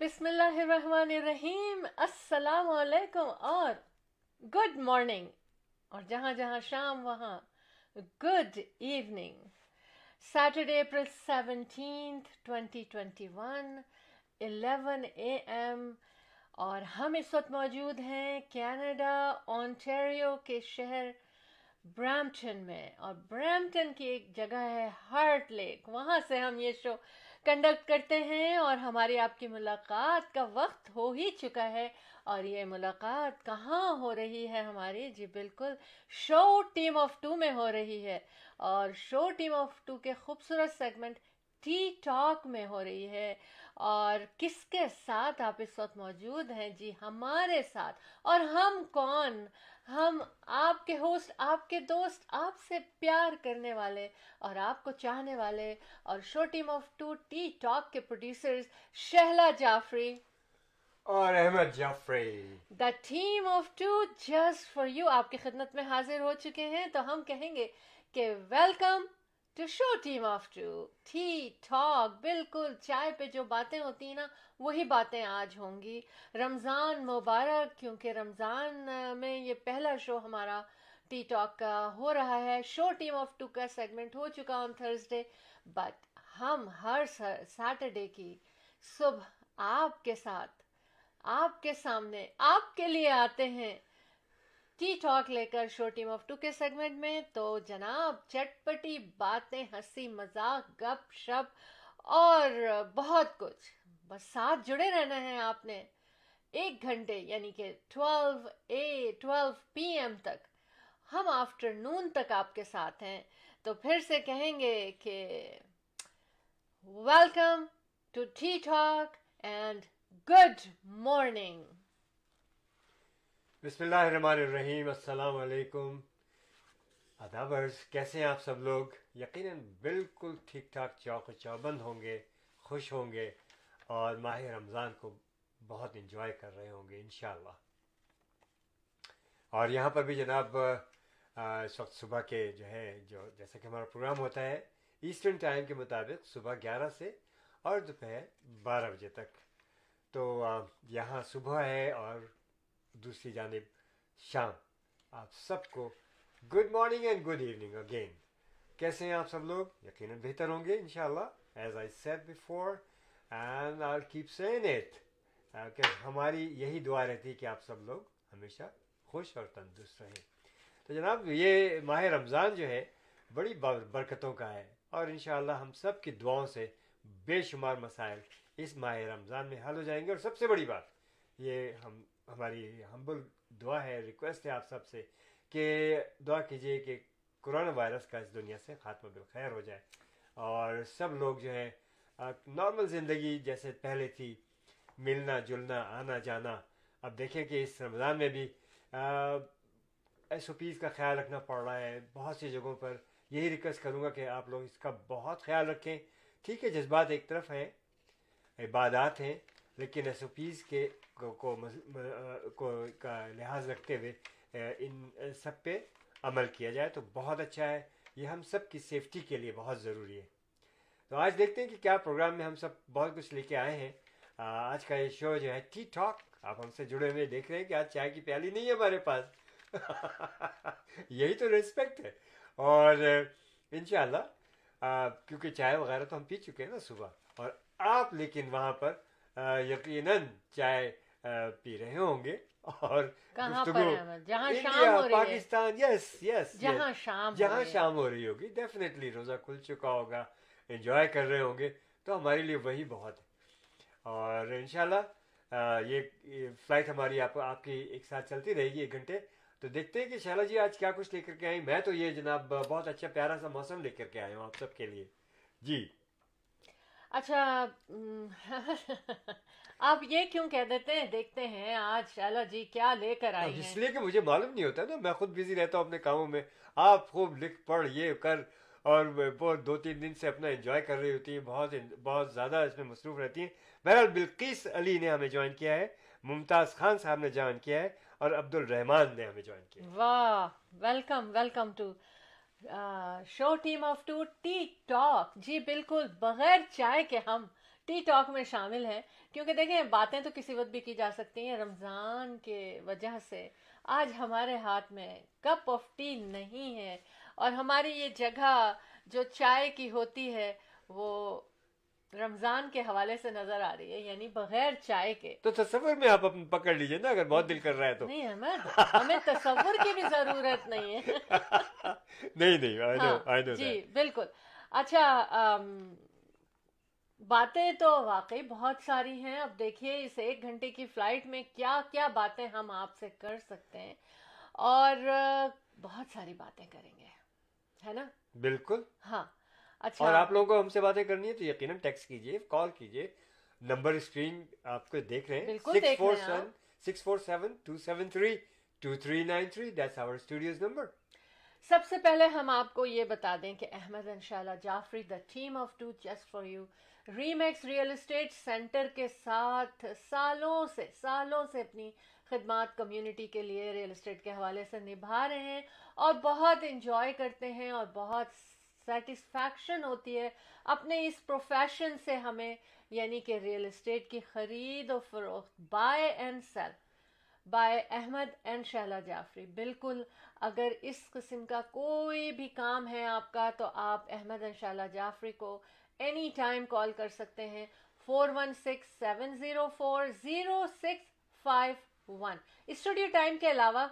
بسم اللہ الرحمن الرحیم السلام علیکم اور گڈ مارننگ اور جہاں جہاں شام وہاں good evening Saturday April seventeenth twenty twenty one eleven A M اور ہم اس وقت موجود ہیں کینیڈا آنٹیریو کے شہر برامٹن میں اور برامپٹن کی ایک جگہ ہے ہارٹ لیک وہاں سے ہم یہ شو کنڈکٹ کرتے ہیں اور ہماری آپ کی ملاقات کا وقت ہو ہی چکا ہے اور یہ ملاقات کہاں ہو رہی ہے ہماری جی بالکل شو ٹیم آف ٹو میں ہو رہی ہے اور شو ٹیم آف ٹو کے خوبصورت سیگمنٹ ٹی ٹاک میں ہو رہی ہے اور کس کے ساتھ آپ اس وقت موجود ہیں جی ہمارے ساتھ اور ہم کون ہم آپ کے ہوسٹ آپ کے دوست آپ سے پیار کرنے والے اور آپ کو چاہنے والے اور show team of two tea talk کے پروڈیوسر شہلا جافری اور Ahmed Jafri the team of two just for you آپ کی خدمت میں حاضر ہو چکے ہیں تو ہم کہیں گے کہ welcome show team of two ٹھیک ٹھاک بالکل چائے پہ جو باتیں ہوتی ہیں نا وہی باتیں آج ہوں گی رمضان مبارک کیونکہ رمضان میں یہ پہلا شو ہمارا ٹی ٹاک کا ہو رہا ہے شو ٹیم آف ٹو کا سیگمنٹ ہو چکا آن تھرز ڈے بٹ ہم ہر سیٹرڈے کی صبح آپ کے ساتھ آپ کے سامنے آپ کے لیے آتے ہیں ٹی ٹاک لے کر شو ٹیم آف ٹو کے سیگمنٹ میں تو جناب چٹ پٹی باتیں ہنسی مزاق گپ شپ اور بہت کچھ بس ساتھ جڑے رہنا ہے آپ نے ایک گھنٹے یعنی کہ twelve A twelve P M تک ہم آفٹر نون تک آپ کے ساتھ ہیں تو پھر سے کہیں گے کہ ویلکم ٹو ٹھیک ٹاک اینڈ گڈ مارننگ بسم اللہ الرحمن الرحیم السلام علیکم ادابرز کیسے ہیں آپ سب لوگ یقیناً بالکل ٹھیک ٹھاک چوک و چوبند ہوں گے خوش ہوں گے اور ماہ رمضان کو بہت انجوائے کر رہے ہوں گے انشاءاللہ اور یہاں پر بھی جناب اس وقت صبح کے جو ہے جو جیسا کہ ہمارا پروگرام ہوتا ہے ایسٹرن ٹائم کے مطابق صبح گیارہ سے اور دوپہر بارہ بجے تک تو یہاں صبح ہے اور دوسری جانب شام آپ سب کو good morning and good evening again کیسے ہیں آپ سب لوگ یقیناً بہتر ہوں گے ان شاء اللہ ایز آئی کیپ سین کہ ہماری یہی دعا رہتی ہے کہ آپ سب لوگ ہمیشہ خوش اور تندرست رہیں تو جناب یہ ماہ رمضان جو ہے بڑی برکتوں کا ہے اور ان اللہ ہم سب کی دعاؤں سے بے شمار مسائل اس ماہ رمضان میں حل ہو جائیں گے اور سب سے بڑی بات یہ ہم ہماری ہمبل دعا ہے ریکویسٹ ہے آپ سب سے کہ دعا کیجیے کہ کرونا وائرس کا اس دنیا سے خاتمہ بالخیر ہو جائے اور سب لوگ جو ہے نارمل زندگی جیسے پہلے تھی ملنا جلنا آنا جانا اب دیکھیں کہ اس رمضان میں بھی ایس او پیز کا خیال رکھنا پڑ رہا ہے بہت سی جگہوں پر یہی ریکویسٹ کروں گا کہ آپ لوگ اس کا بہت خیال رکھیں ٹھیک ہے جذبات ایک طرف ہیں عبادات ہیں لیکن ایس او پیز کے لحاظ رکھتے ہوئے ان سب پہ عمل کیا جائے تو بہت اچھا ہے یہ ہم سب کی سیفٹی کے لیے بہت ضروری ہے تو آج دیکھتے ہیں کہ کیا پروگرام میں ہم سب بہت کچھ لے کے آئے ہیں آج کا یہ شو جو ہے ٹی ٹاک آپ ہم سے جڑے ہوئے دیکھ رہے ہیں کہ آج چائے کی پیالی نہیں ہے ہمارے پاس یہی تو ریسپیکٹ ہے اور انشاءاللہ کیونکہ چائے وغیرہ تو ہم پی چکے ہیں نا صبح اور آپ لیکن وہاں پر یقیناً چائے پی رہے ہوں گے اور گفتگو انڈیا پاکستان یس یس جہاں شام جہاں شام ہو رہی ہوگی ڈیفینیٹلی روزہ کھل چکا ہوگا انجوائے کر رہے ہوں گے تو ہمارے لیے وہی بہت ہے اور انشاءاللہ یہ فلائٹ ہماری آپ آپ کی ایک ساتھ چلتی رہے گی ایک گھنٹے تو دیکھتے ہیں کہ شیلا جی آج کیا کچھ لے کر کے آئیں میں تو یہ جناب بہت اچھا پیارا سا موسم لے کر کے آیا ہوں آپ سب کے لیے جی اچھا آپ یہ کیوں کہہ دیتے ہیں ہیں دیکھتے آج جی کیا لے کر آئی اس لیے کہ مجھے معلوم نہیں ہوتا میں خود رہتا ہوں اپنے کاموں میں آپ خوب لکھ پڑھ یہ کر اور دو تین دن سے اپنا انجوائے کر رہی ہوتی ہیں بہت بہت زیادہ اس میں مصروف رہتی ہیں بہرحال بلقیس علی نے ہمیں جوائن کیا ہے ممتاز خان صاحب نے جوائن کیا ہے اور عبد الرحمان نے ہمیں جوائن کیا واہ welcome welcome to show team of two tea talk جی بالکل بغیر چائے کے ہم ٹی ٹاک میں شامل ہیں کیونکہ دیکھیں باتیں تو کسی وقت بھی کی جا سکتی ہیں رمضان کے وجہ سے آج ہمارے ہاتھ میں کپ آف ٹی نہیں ہے اور ہماری یہ جگہ جو چائے کی ہوتی ہے وہ رمضان کے حوالے سے نظر آ رہی ہے یعنی بغیر چائے کے تو تصور میں آپ پکڑ لیجیے نا اگر بہت دل کر رہا ہے تو نہیں احمد ہمیں تصور کی بھی ضرورت نہیں ہے نہیں نہیں ہاں، جی بالکل اچھا باتیں تو واقعی بہت ساری ہیں اب دیکھیے اس ایک گھنٹے کی فلائٹ میں کیا کیا باتیں ہم آپ سے کر سکتے ہیں اور بہت ساری باتیں کریں گے ہے نا بالکل ہاں اچھا اور آپ لوگوں کو ہم سے باتیں کرنی ہے تو یقیناً ٹیکس کیجیے کال کیجیے نمبر اسکرین آپ کو دیکھ رہے ہیں six four seven six four seven two seven three two three nine three that's our studios number سب سے پہلے ہم آپ کو یہ بتا دیں کہ احمد ان شاء اللہ Jafri the team of two just for you Remax real estate centre کے ساتھ سالوں سے سالوں سے اپنی خدمات کمیونٹی کے لیے ریئل اسٹیٹ کے حوالے سے نبھا رہے ہیں اور بہت انجوائے کرتے ہیں اور بہت سیٹسفیکشن ہوتی ہے اپنے اس پروفیشن سے ہمیں یعنی کہ ریئل اسٹیٹ کی خرید و فروخت buy and sell buy Ahmed and Shehla Jafri بالکل اگر اس قسم کا کوئی بھی کام ہے آپ کا تو آپ احمد اینڈ شہلا جعفری کو اینی ٹائم کال کر سکتے ہیں four one six seven zero four zero six five one studio time کے علاوہ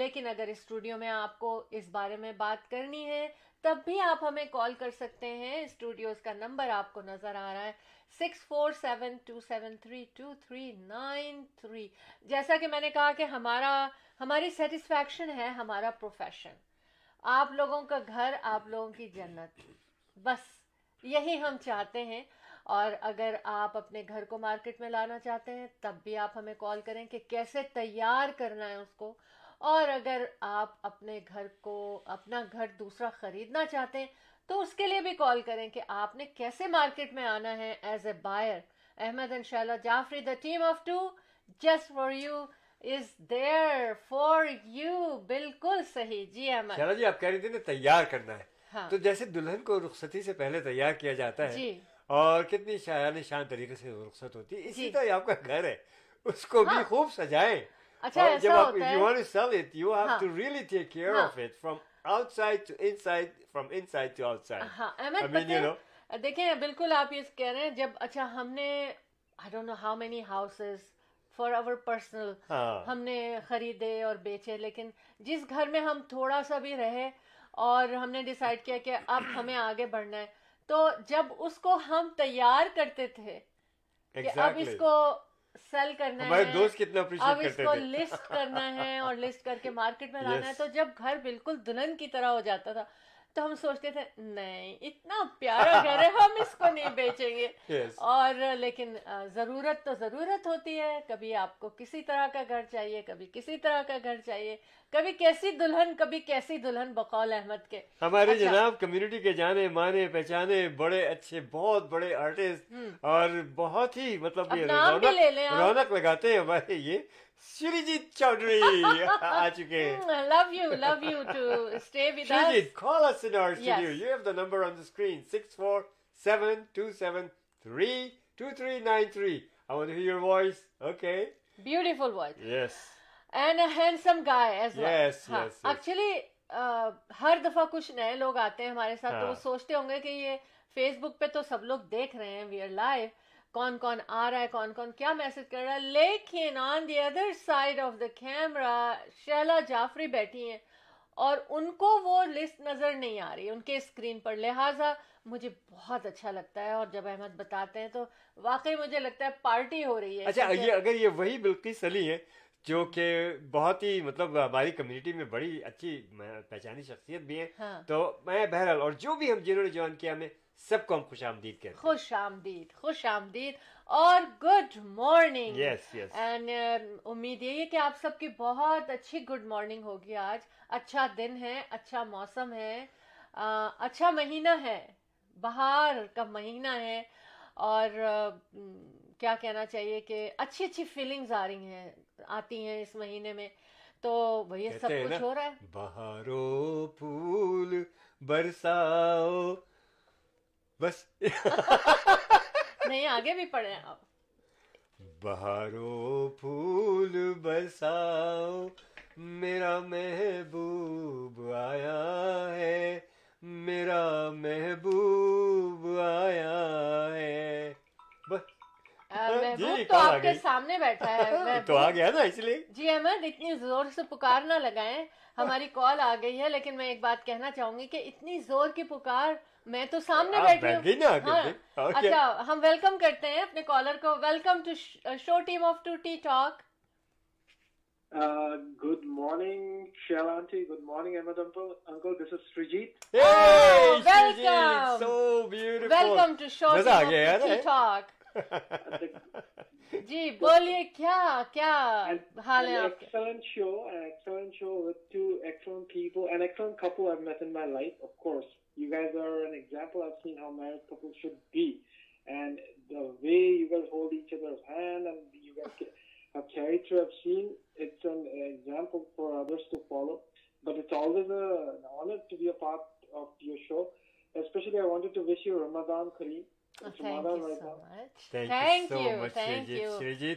لیکن اگر اسٹوڈیو میں آپ کو اس بارے میں بات کرنی ہے تب بھی آپ ہمیں کال کر سکتے ہیں اسٹوڈیوز کا نمبر آپ کو نظر آ رہا ہے six four seven two seven three two three nine three جیسا کہ میں نے کہا کہ ہمارا ہماری سیٹسفیکشن ہے ہمارا پروفیشن آپ لوگوں کا گھر آپ لوگوں کی جنت بس یہی ہم چاہتے ہیں اور اگر آپ اپنے گھر کو مارکیٹ میں لانا چاہتے ہیں تب بھی آپ ہمیں کال کریں کہ کیسے تیار کرنا ہے اس کو اور اگر آپ اپنے گھر کو اپنا گھر دوسرا خریدنا چاہتے ہیں تو اس کے لیے بھی کال کریں کہ آپ نے کیسے مارکیٹ میں آنا ہے ایز اے بائر احمد ان شاء اللہ Jafri the team of two for for you you is there بالکل صحیح جی احمد جی آپ کہہ رہی تھی نا تیار کرنا ہے ہاں۔ تو جیسے دلہن کو رخصتی سے پہلے تیار کیا جاتا ہے جی اور کتنی شاعری طریقے سے رخصت ہوتی ہے اسی جی۔ طرح آپ کا گھر ہے اس کو بھی ہاں۔ خوب سجائیں دیکھیں بالکل آپ یہ کہہ رہے ہیں جب اچھا ہم نے فار اوور پرسنل ہم نے خریدے اور بیچے لیکن جس گھر میں ہم تھوڑا سا بھی رہے اور ہم نے ڈسائڈ کیا کہ اب ہمیں آگے بڑھنا ہے تو جب اس کو ہم تیار کرتے تھے اب اس کو سیل کرنا ہے دوست کتنا اب اس کو لسٹ کرنا ہے اور لسٹ کر کے مارکیٹ میں لانا ہے تو جب گھر بالکل دلہن کی طرح ہو جاتا تھا تو ہم سوچتے تھے نہیں اتنا پیارا گھر ہے ہم اس کو نہیں بیچیں گے اور لیکن ضرورت تو ضرورت ہوتی ہے کبھی آپ کو کسی طرح کا گھر چاہیے کبھی کسی طرح کا گھر چاہیے کبھی کیسی دلہن کبھی کیسی دلہن بقول احمد کے ہمارے اچھا۔ جناب کمیونٹی کے جانے مانے پہچانے بڑے اچھے بہت بڑے آرٹسٹ اور بہت ہی مطلب رونق لگاتے ہیں ہمارے یہ I I love love you, you You to stay with us. us call in our studio. Yes. have the the number on screen love you love you tuber voice okay beautiful voice and a handsome guy actually ہر دفعہ کچھ نئے لوگ آتے ہیں ہمارے ساتھ تو وہ ہاں. سوچتے ہوں گے کہ یہ فیس بک پہ تو سب لوگ دیکھ رہے ہیں وی آر لائیو کون کون آ رہا ہے کون کون کیا میسج کر رہا ہے لیکن on the other side of the camera Sheila Jafri بیٹھی ہیں اور ان ان کو وہ لسٹ نظر نہیں آ رہی کے اسکرین پر لہٰذا مجھے بہت اچھا لگتا ہے اور جب احمد بتاتے ہیں تو واقعی مجھے لگتا ہے پارٹی ہو رہی ہے اچھا یہ اگر یہ وہی بالکل سلی ہے جو کہ بہت ہی مطلب ہماری کمیونٹی میں بڑی اچھی پہچانی شخصیت بھی ہے ہاں۔ تو میں بہرحال اور جو بھی ہم جنہوں نے جوائن کیا ہمیں سب کو ہم خوش آمدید کہتے ہیں خوش آمدید خوش آمدید اور good morning yes yes and امید یہ کہ آپ سب کی بہت اچھی گڈ مارننگ ہوگی آج اچھا دن ہے اچھا موسم ہے اچھا مہینہ ہے بہار کا مہینہ ہے اور کیا کہنا چاہیے کہ اچھی اچھی فیلنگز آ رہی ہیں آتی ہیں اس مہینے میں تو یہ سب کچھ ہو رہا ہے بہارو پھول برساؤ بس نہیں آگے بھی پڑھے آپ بہارو پھول میرا محبوب آیا ہے میرا محبوب آیا ہے ہاں، جی، سامنے بیٹھا ہے تو آ گیا نا اس لیے جی احمد اتنی زور سے پکار نہ لگائے ہماری کال آ گئی ہے لیکن میں ایک بات کہنا چاہوں گی کہ اتنی زور کی پکار میں تو سامنے بیٹھی ہوں ہاں۔ اچھا ہم ویلکم کرتے ہیں اپنے کالر کو welcome to show team of two tea talk good morning Sheel aunty good morning Ahmed uncle this is Surjeet welcome to show tea talk جی بولیے کیا کیا حال ہے آپ excellent show excellent show with two excellent people and excellent couple I met in my life of course You guys are an example I've seen how married couples should be. And the way you guys hold each other's hand and you guys have carried through, I've seen it's an example for others to follow. But it's always a, an honor to be a part of your show. Especially, I wanted to wish you Ramadan Kareem. Oh, thank, you so right thank, thank you so much. Thank, you, Shrejit.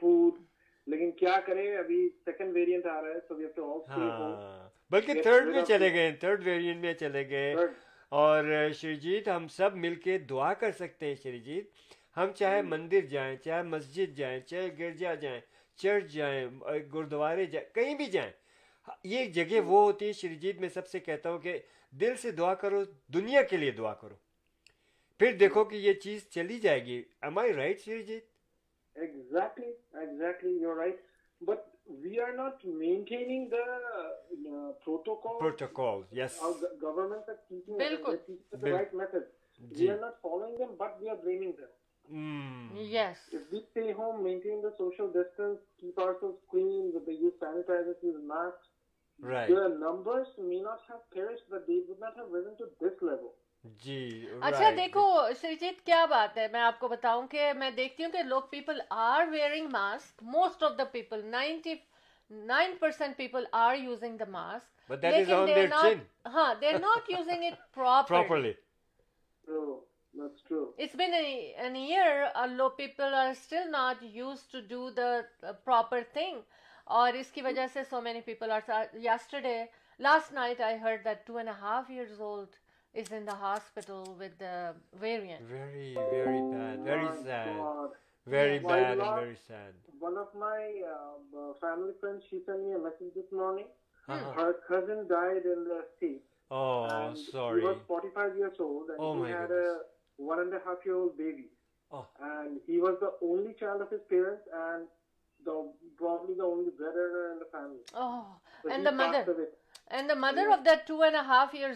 Food لیکن کیا کریں ابھی second variant آ رہا ہے سب یہ بلکہ third میں چلے گئے تھرڈ ویریئنٹ میں چلے گئے اور شریجیت ہم سب مل کے دعا کر سکتے ہیں شریجیت ہم چاہے مندر جائیں چاہے مسجد جائیں چاہے گرجا جائیں چرچ جائیں گردوارے جائیں کہیں بھی جائیں یہ جگہ وہ ہوتی ہے شریجیت میں سب سے کہتا ہوں کہ دل سے دعا کرو دنیا کے لیے دعا کرو پھر دیکھو کہ یہ چیز چلی جائے گی am I right Shrijit Exactly, exactly. You're right. But we are not maintaining the uh, protocol. Protocol, yes. Our g- government is teaching us the Bil- right methods. G- we are not following them, but we are blaming them. Mm. Yes. If we stay home, maintain the social distance, keep ourselves clean, with the use sanitizers, use masks, right. the numbers may not have perished, but they would not have risen to this level. جی اچھا دیکھو سرجیت کیا بات ہے میں آپ کو بتاؤں کہ میں دیکھتی ہوں کہ لوگ people are wearing mask most of the people ninety nine percent people are using the mask ہاں they are not using it properly it's been an year low people are still not use to do the proper thing اور اس کی وجہ سے so many people are yesterday last night I heard that two and half years old is in the hospital with the variant. Very, very bad. Very oh sad. God. Very yeah, bad and very sad. One of my uh, family friends, she sent me a message this morning. Uh -huh. Her cousin died in the sea. Oh, sorry. He was 45 years old and oh he had goodness. a one and a half year old baby. Oh. And he was the only child of his parents and the, probably the only brother in the family. Oh, so and the mother. Away. Mother of then half year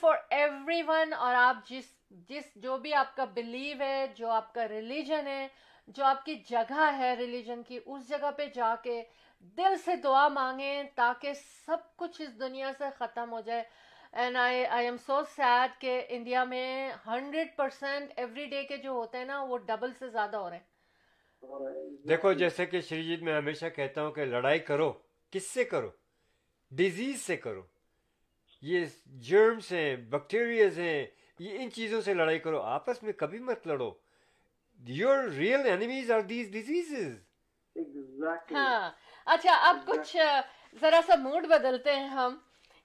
for everyone اور آپ جس جس جو بھی آپ کا blue ہے جو آپ کا ریلیجن ہے جو آپ کی جگہ ہے ریلیجن کی اس جگہ پہ جا کے دل سے دعا مانگیں تاکہ سب کچھ اس دنیا سے ختم ہو جائے and I I am so sad کہ انڈیا میں ہنڈریڈ پرسینٹ ایوری ڈے کے جو ہوتے ہیں نا وہ ڈبل سے زیادہ ہو رہے ہیں دیکھو جیسے کہ شری جیت میں ہمیشہ کہتا ہوں کہ لڑائی کرو کس سے کرو ڈیزیز سے کرو یہ جرمس ہیں بیکٹیریاز ہیں یہ ان چیزوں سے لڑائی کرو آپس میں کبھی مت لڑو your real enemies are these diseases ہاں اچھا اب کچھ ذرا سا موڈ بدلتے ہیں ہم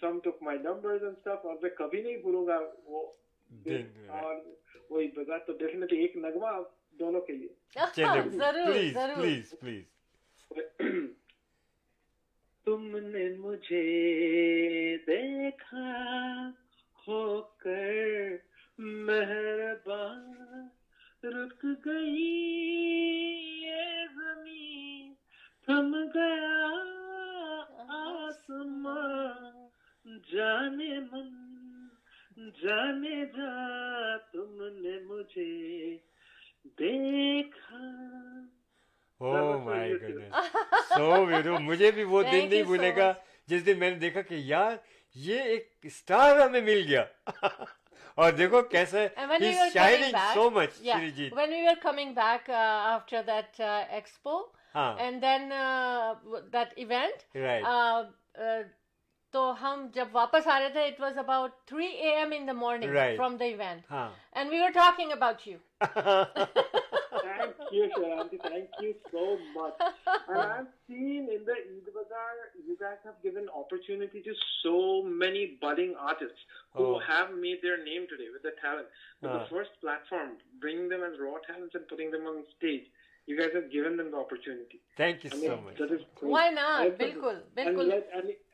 سم نمبرز اینڈ سٹف اور میں کبھی نہیں بھولوں گا اور ایک نگوا دونوں کے لیے تم نے مجھے دیکھا ہو کر مہربان رک گئی زمین تھم گیا آسمان جانے من جانے جا تم نے مجھے دیکھا او مائی گڈنس سو بیوٹیفل مجھے بھی وہ دن نہیں بھولے گا جس دن میں نے دیکھا کہ یار یہ ایک اسٹار ہمیں مل گیا اور دیکھو کیسے shining so much G when we are coming back after that expo and then that event تو ہم جب واپس آ رہے تھے it was about about three A M in morning the event and we are talking you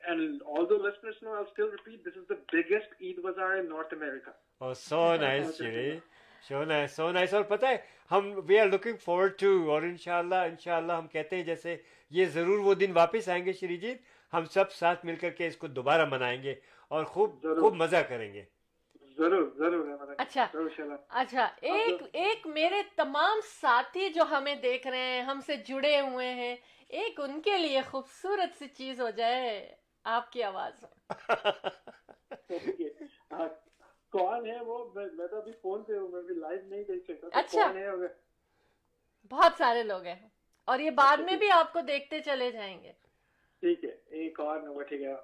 And all the listeners know, I'll still repeat, this is the biggest Eid bazaar in North America. Oh, so nice, Jimmy. So nice, so nice. اور پتہ ہے ہم we are looking forward to اور انشاءاللہ انشاءاللہ ہم کہتے ہیں جیسے یہ ضرور وہ دن واپس آئیں گے شری جیت ہم سب ساتھ مل کر کے اس کو دوبارہ منائیں گے اور خوب خوب مزہ کریں گے ضرور ضرور اچھا اچھا ایک ایک میرے تمام ساتھی جو ہمیں دیکھ رہے ہیں ہم سے جڑے ہوئے ہیں ایک ان کے لیے خوبصورت سی چیز ہو جائے آپ کی آواز کون ہے وہ میں تو ابھی فون پہ ہوں میں بھی لائیو نہیں دیکھ سکتا اچھا بہت سارے لوگ ہیں اور یہ بعد اچھا، میں بھی آپ کو دیکھتے چلے جائیں گے ٹھیک ہے ایک اور نمبر ٹھیک ہے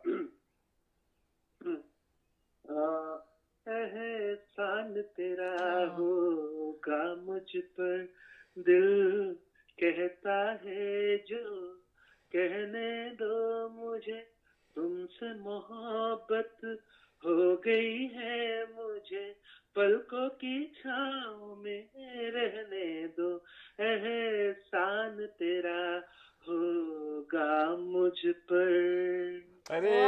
احسان تیرا ہاں۔ ہوگا مجھ پر دل کہتا ہے جو کہنے دو مجھے تم سے محبت ہو گئی ہے مجھے پلکوں کی چھاؤں میں رہنے دو احسان تیرا ہوگا مجھ پر ارے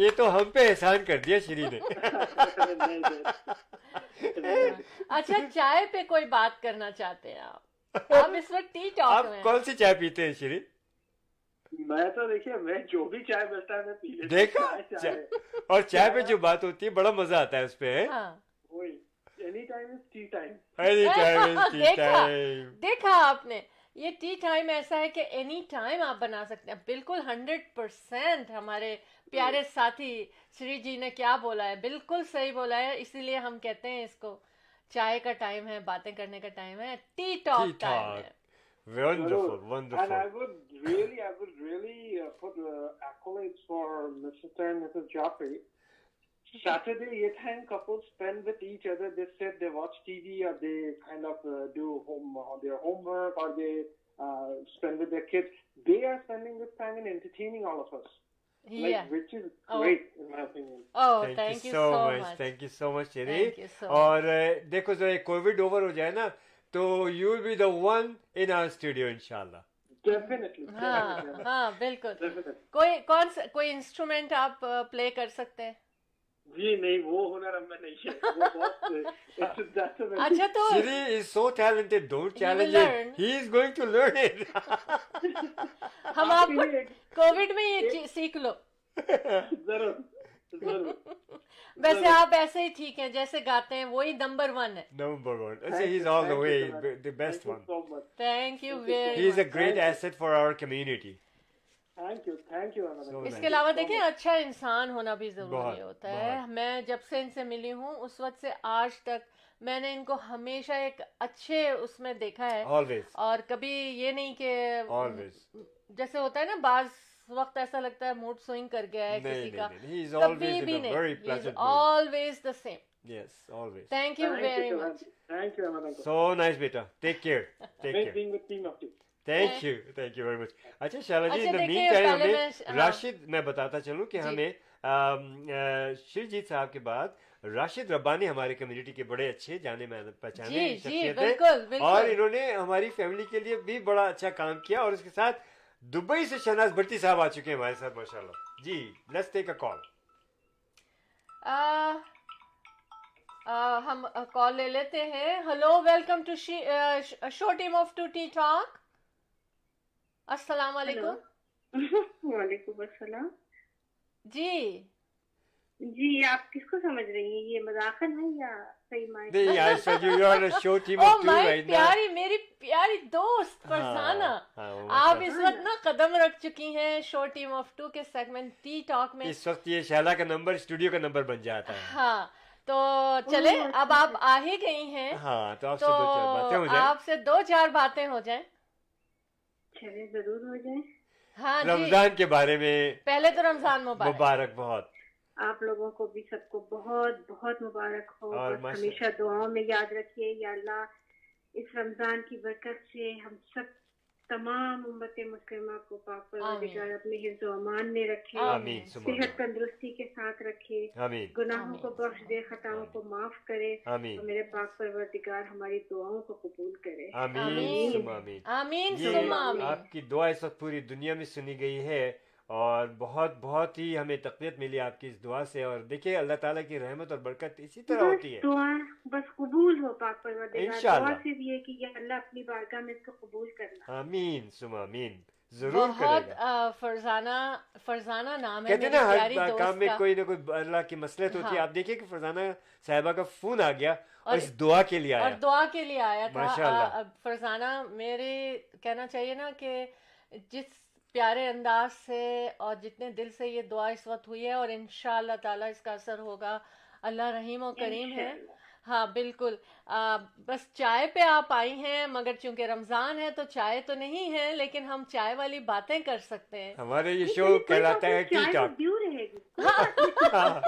یہ تو ہم پہ احسان کر دیا شری نے اچھا چائے پہ کوئی بات کرنا چاہتے ہیں آپ آپ اس وقت ٹی آپ کون سی چائے پیتے ہیں شری میں تو دیکھیے اور چائے پہ جو بات ہوتی ہے بڑا مزہ آتا ہے اس پہ ٹی ٹائم ٹائم آپ بنا سکتے ہیں بالکل ہنڈریڈ پرسینٹ ہمارے پیارے ساتھی شری جی نے کیا بولا ہے بالکل صحیح بولا ہے اسی لیے ہم کہتے ہیں اس کو چائے کا ٹائم ہے باتیں کرنے کا ٹائم ہے tea talk Wonderful, so, wonderful. And I would really, I would really uh, put the accolades for Mr. and Mrs. Joffrey. Saturday, eight hand couples spend with each other. They sit, they watch TV, or they kind of uh, do home uh, their homework, or they uh, spend with their kids. They are spending this time in entertaining all of us. Yeah. Like, which is great, oh. in my opinion. Oh, thank, thank you, you so, so much. much. Thank you so much, Chiri. Thank you so much. And, uh, COVID over, ho jaye na. تو you will be the one in our studio ان شاء اللہ ہاں ہاں بالکل کوئی instrument آپ پلے کر سکتے جی نہیں وہ اچھا، کووڈ میں یہ سیکھ لو ضرور ویسے آپ ایسے ہی ٹھیک ہیں جیسے گاتے ہیں وہی نمبر ون ون ون ہے number best thank you greatest for community اس کے علاوہ دیکھیں اچھا انسان ہونا بھی ضروری ہوتا ہے میں جب سے ان سے ملی ہوں اس وقت سے آج تک میں نے ان کو ہمیشہ ایک اچھے اس میں دیکھا ہے اور کبھی یہ نہیں کہ جیسے ہوتا ہے نا بعض وقت ایسا لگتا ہے موڈ سوئنگ کر گیا ہے کسی کا کبھی بھی نہیں always the same thank you very much so nice beta take care thank you thank you very much اچھا شالا جی میں راشد میں بتاتا چلوں کہ ہمیں شیوجیت صاحب کے بعد راشد ربانی ہمارے کمیونٹی کے بڑے اچھے جانے میں پہچانے اور انہوں نے ہماری فیملی کے لیے بھی بڑا اچھا کام کیا اور اس کے ساتھ دبئی سے شہناز بھٹی صاحب آ چکے ہیں ہمارے ساتھ ماشاء اللہ جی لیٹس ٹیک اے کال ہم کال لے لیتے ہیں hello welcome to show team of two tea talk السلام علیکم وعلیکم السلام جی جی آپ کس کو سمجھ رہی ہیں یہ مذاق ہے یا ہاں، سانا ہاں، آپ اس وقت نا قدم رکھ چکی ہیں شو ٹیم آف ٹو کے سیگمنٹ ٹی ٹاک میں اس وقت یہ شیلا کا نمبر اسٹوڈیو کا نمبر بن جاتا ہے ہاں تو چلے ہاں، اب آپ آ ہی گئی ہیں ہاں آپ سے دو چار باتیں ہو جائیں چلے ضرور ہو جائیں ہاں جی۔ رمضان کے بارے میں پہلے تو رمضان مبارک بہت آپ لوگوں کو بھی سب کو بہت بہت مبارک ہو اور ہمیشہ دعاؤں میں یاد رکھیے یا اللہ اس رمضان کی برکت سے ہم سب تمام امت مسلمہ کو پاک پر اپنے حفظ و امان میں رکھے صحت تندرستی کے ساتھ رکھے گناہوں کو بخش دے خطاؤں کو معاف کرے میرے پاک پروردگار ہماری دعاؤں کو قبول کرے آمین آپ کی دعا اس وقت پوری دنیا میں سنی گئی ہے اور بہت بہت ہی ہمیں تقویت ملی آپ کی اس دعا سے اور دیکھیں اللہ تعالیٰ کی رحمت اور برکت اسی طرح ہوتی ہے دعا بس قبول ہو پاک پروردگار دعا صرف یہ کہ اللہ اپنی بارگاہ میں اس کو قبول کرنا آمین سم آمین ضرور بہت فرزانہ فرزانہ نام کہتے ہیں ہر کام میں کوئی نہ کوئی اللہ کی مسئلہ ہوتی ہے ہاں۔ آپ دیکھیں کہ فرزانہ صاحبہ کا فون آ گیا اور اس دعا کے لیے آیا اور دعا کے لیے آیا تھا فرزانہ میرے کہنا چاہیے نا کہ جس پیارے انداز سے اور جتنے دل سے یہ دعا اس وقت ہوئی ہے اور تعالیٰ اس کا اثر ہوگا اللہ رحیم و کریم ہے ہاں بالکل بس چائے پہ آپ آئی ہیں مگر چونکہ رمضان ہے تو چائے تو نہیں ہے لیکن ہم چائے والی باتیں کر سکتے ہیں ہمارے یہ شو کہلاتا ہے ٹی ٹاک ہاں۔, ہاں،,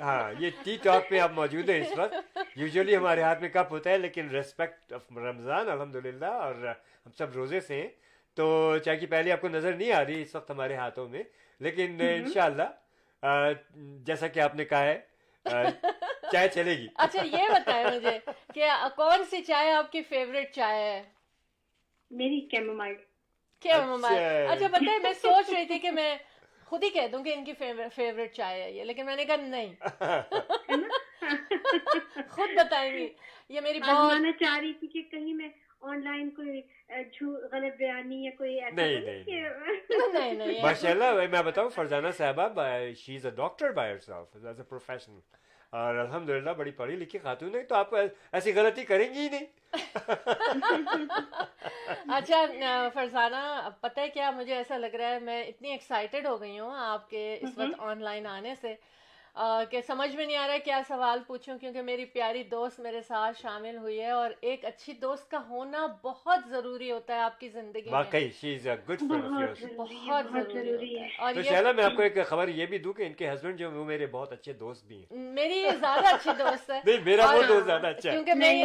ہاں یہ ٹی ٹاک پہ آپ موجود ہیں اس وقت یوزلی ہمارے ہاتھ میں کپ ہوتا ہے لیکن ریسپیکٹ آف رمضان الحمد للہ اور ہم سب روزے سے ہیں تو چائے کی پہلی آپ کو نظر نہیں آ رہی اس وقت ہمارے ہاتھوں میں لیکن ان شاء اللہ جیسا کہ آپ نے کہا ہے چائے چلے گی اچھا یہ بتایا کون سی چائے آپ کی فیوریٹ چائے ہے اچھا, اچھا، ہے میں سوچ رہی تھی کہ میں خود ہی کہہ دوں کہ ان کی فیوریٹ چائے ہے یہ لیکن میں نے کہا نہیں خود بتائیں گی یہ میری بہت چاہ رہی تھی کہ کہیں میں آن لائن کوئی غلط بیانی یا کوئی نہیں نہیں نہیں ماشاء اللہ میں بتاؤں فرزانہ صاحبہ she is a doctor by herself as a professional اور الحمد للہ بڑی پڑھی لکھی خاتون ہے تو آپ ایسی غلطی کریں گی ہی نہیں اچھا فرزانہ پتہ ہے کیا مجھے ایسا لگ رہا ہے میں اتنی ایکسائٹیڈ ہو گئی ہوں آپ کے اس وقت آن لائن آنے سے کہ سمجھ میں نہیں آ رہا کیا سوال پوچھوں کیونکہ میری پیاری دوست میرے ساتھ شامل ہوئی ہے اور ایک اچھی دوست کا ہونا بہت ضروری ہوتا ہے آپ کی زندگی واقعی شی از گڈ بہت ضروری ہے اور شہلا میں آپ کو ایک خبر یہ بھی دوں کہ ان کے ہسبینڈ جو وہ میرے بہت اچھے دوست بھی ہیں میری زیادہ اچھی دوست ہے نہیں میرا وہ دوست زیادہ اچھا ہے کیونکہ میں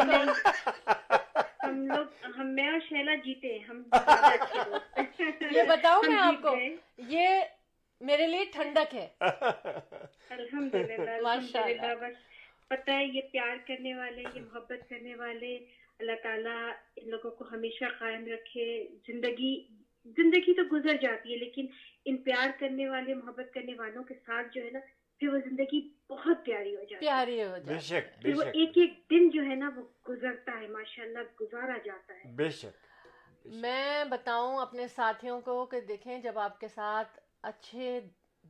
ہم لوگ ہم میں اور شیلا جیتے ہم یہ بتاؤں میں آپ کو یہ میرے لیے ٹھنڈک ہے الحمد للہ بس پتہ ہے یہ پیار کرنے والے یہ محبت کرنے والے اللہ تعالیٰ ان لوگوں کو ہمیشہ قائم رکھے زندگی زندگی تو گزر جاتی ہے لیکن ان پیار کرنے والے محبت کرنے والوں کے ساتھ جو ہے نا پھر وہ زندگی بہت پیاری ہو جاتی پیاری ہو جاتی بے شک پھر وہ ایک ایک دن جو ہے نا وہ گزرتا ہے ماشاء اللہ گزارا جاتا ہے بے شک میں بتاؤں اپنے ساتھیوں کو کہ دیکھیں جب آپ کے ساتھ اچھے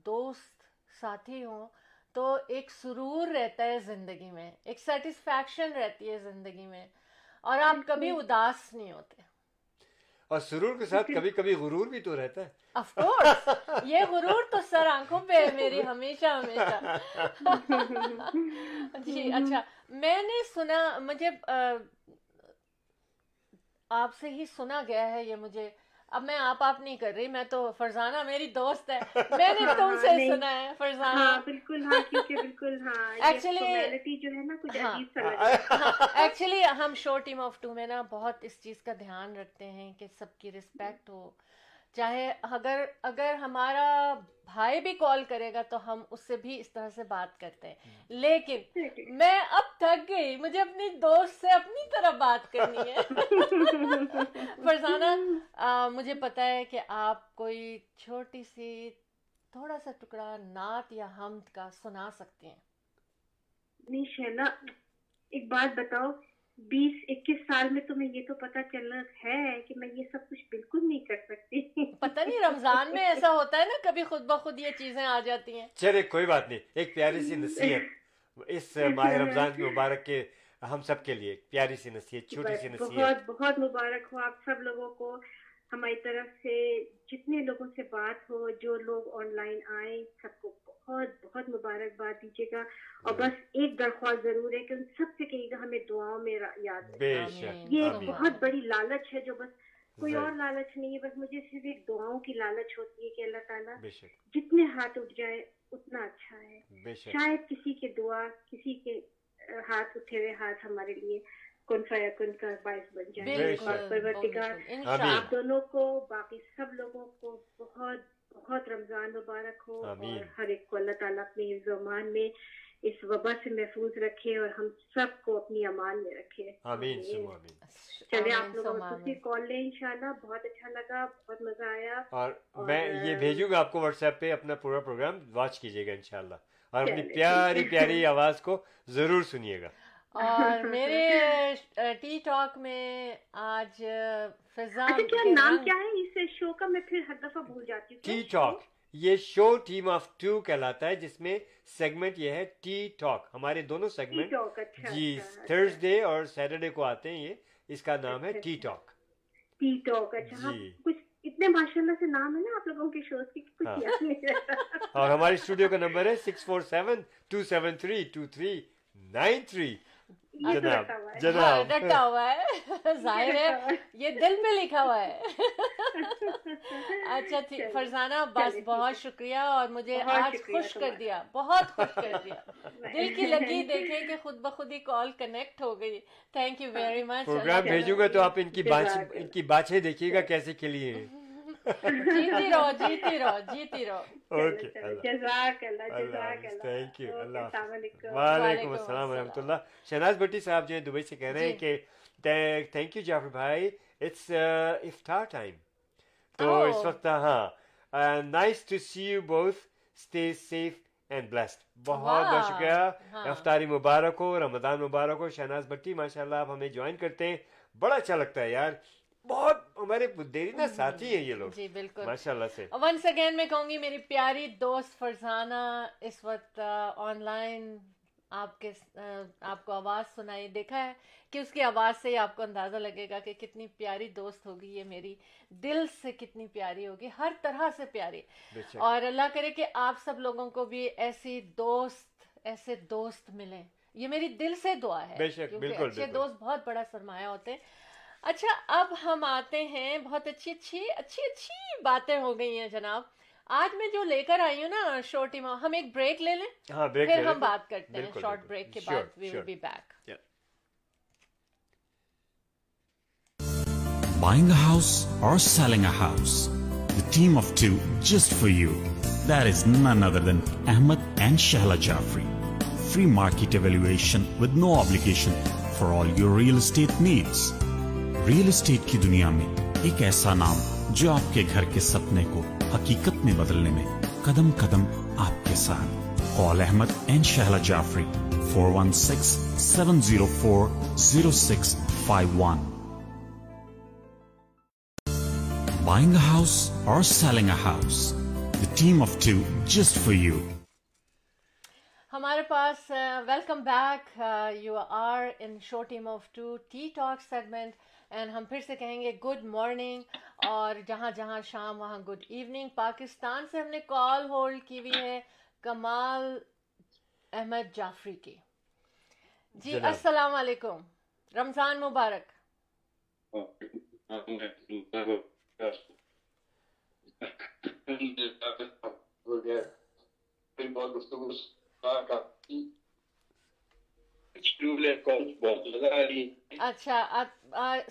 دوست ساتھی ہوں تو ایک سرور رہتا ہے زندگی میں ایک سیٹسفیکشن رہتی ہے زندگی میں اور آپ کبھی اداس نہیں ہوتے اور سرور کے ساتھ کبھی کبھی غرور بھی تو رہتا ہے یہ غرور تو سر آنکھوں پہ میری ہمیشہ جی اچھا میں نے سنا مجھے آپ سے ہی سنا گیا ہے یہ مجھے اب میں آپ آپ نہیں کر رہی میں تو فرزانہ میری دوست ہے میں نے سے سنا ہے فرزانہ ہاں، بالکل ہاں، بالکل ایکچولی ہاں، ہم شو ٹیم آف ٹو میں نا بہت اس چیز کا دھیان رکھتے ہیں کہ سب کی ریسپیکٹ ہو چاہے اگر اگر ہمارا بھائی بھی کال کرے گا تو ہم اس سے بھی اس طرح سے بات کرتے ہیں لیکن میں اب تھک گئی مجھے اپنی دوست سے اپنی طرح بات کرنی ہے فرزانہ مجھے پتا ہے کہ آپ کوئی چھوٹی سی تھوڑا سا ٹکڑا نعت یا حمد کا سنا سکتے ہیں بتاؤ بیس اکیس سال میں تو میں یہ تو پتا چلنا ہے کہ میں یہ سب کچھ بالکل نہیں کر سکتی پتا نہیں رمضان میں ایسا ہوتا ہے نا کبھی خود بخود یہ چیزیں آ جاتی ہیں چلے کوئی بات نہیں ایک پیاری سی نصیحت اس ماہ رمضان کی مبارک کے ہم سب کے لیے پیاری سی نصیحت چھوٹی سی نصیحت بہت بہت مبارک ہو آپ سب لوگوں کو ہماری طرف سے جتنے لوگوں سے بات ہو جو لوگ آن لائن آئے سب کو بہت بہت مبارکباد دیجیے گا اور بس ایک درخواست ضرور ہے کہ ان سب سے کہیں گا ہمیں دعاؤں میں یاد یہ بہت بڑی لالچ ہے جو بس کوئی اور لالچ نہیں ہے بس مجھے صرف ایک دعاؤں کی لالچ ہوتی ہے کہ اللہ تعالیٰ جتنے ہاتھ اٹھ جائے اتنا اچھا ہے شاید کسی کے دعا کسی کے ہاتھ اٹھے ہوئے ہاتھ ہمارے لیے کن کا کن کا باعث بن جائے پرورٹگا آپ دونوں کو باقی سب لوگوں کو بہت بہت رمضان مبارک ہو آمین. اور ہر ایک کو اللہ تعالیٰ اپنے محفوظ رکھے اور ہم سب کو اپنی امان میں رکھے آپ لوگ کال لیں انشاءاللہ بہت اچھا لگا بہت مزہ آیا اور میں یہ بھیجوں گا آپ کو واٹس ایپ پہ اپنا پورا پروگرام واچ کیجیے گا انشاءاللہ اور اپنی پیاری پیاری آواز کو ضرور سنیے گا اور میرے ٹی ٹاک میں آج فضا اچھا، کیا نام کیا ہے شو کا میں پھر ہر دفعہ بھول جاتی ہوں ٹی ٹاک یہ شو ٹیم آف ٹو کہلاتا ہے جس میں سیگمنٹ یہ ہے ٹی ٹاک ہمارے دونوں سیگمنٹ اچھا، اچھا، جی تھرسڈے اور سیٹرڈے کو آتے ہیں یہ اس کا نام ہے ٹی ٹاک ٹی ٹاک ہاں، جی کچھ اتنے ماشاء اللہ سے نام ہے نا آپ لوگوں کے شو ہاں۔ اور ہمارے اسٹوڈیو کا نمبر ہے six four seven two seven three two three nine three ہاں، ظاہر ہے یہ دل میں لکھا ہوا ہے اچھا ٹھیک فرزانہ بس بہت شکریہ اور مجھے آج خوش کر دیا بہت خوش کر دیا دل کی لگی دیکھے کہ خود بخود ہی کال کنیکٹ ہو گئی thank you very much programme بھیجوں گا تو آپ ان کی ان کی باتیں دیکھیے گا کیسے کھلی ہیں جیتی رہو جیتی رہو جیتی رہو اوکے تھینک یو اللہ وعلیکم السلام ورحمۃ اللہ شہناز بٹی صاحب جو ہے دبئی سے کہہ رہے ہیں کہ تھینک یو جعفر بھائی اٹس افطار ٹائم تو اس وقت ہاں nice to see you both stay safe and blessed بہت بہت شکریہ افطاری مبارک ہو رمضان مبارک ہو شہناز بٹی ماشاء اللہ آپ ہمیں جوائن کرتے ہیں بڑا اچھا لگتا ہے یار بہت ہمارے دیری نا ساتھی ہیں یہ لوگ جی بالکل ماشاء اللہ سے ونس اگین میں کہوں گی میری پیاری دوست فرزانہ اس وقت آن لائن آپ کے آپ کو آواز سنائی دیکھا ہے کہ اس کی آواز سے ہی آپ کو اندازہ لگے گا کہ کتنی پیاری دوست ہوگی یہ میری دل سے کتنی پیاری ہوگی ہر طرح سے پیاری اور اللہ کرے کہ آپ سب لوگوں کو بھی ایسی دوست ایسے دوست ملیں یہ میری دل سے دعا ہے کیونکہ اچھے دوست بہت بڑا سرمایہ ہوتے ہیں اچھا اب ہم آتے ہیں بہت اچھی اچھی اچھی اچھی باتیں ہو گئی ہیں جناب آج میں جو لے کر آئی ہوں نا شورٹی ما ہم ایک بریک لے لیں ہاں، پھر ہم بات کرتے ہیں شارٹ بریک کے بعد we will be back buying house اور selling Ahmed and Shahla Jafri free market evaluation with no obligation for all your real estate needs real estate کی دنیا میں ایک ایسا نام جو آپ کے گھر کے سپنے کو حقیقت میں بدلنے میں قدم قدم آپ کے ساتھ احمد شہلا جعفری ہاؤس اور selling house two just for you ہمارے پاس welcome back you are in talk segment and ہم پھر سے کہیں گے گڈ مارننگ اور جہاں جہاں شام وہاں گڈ ایوننگ پاکستان سے ہم نے کال ہولڈ کی ہوئی ہے کمال احمد جعفری کی جی السلام علیکم رمضان مبارک اچھا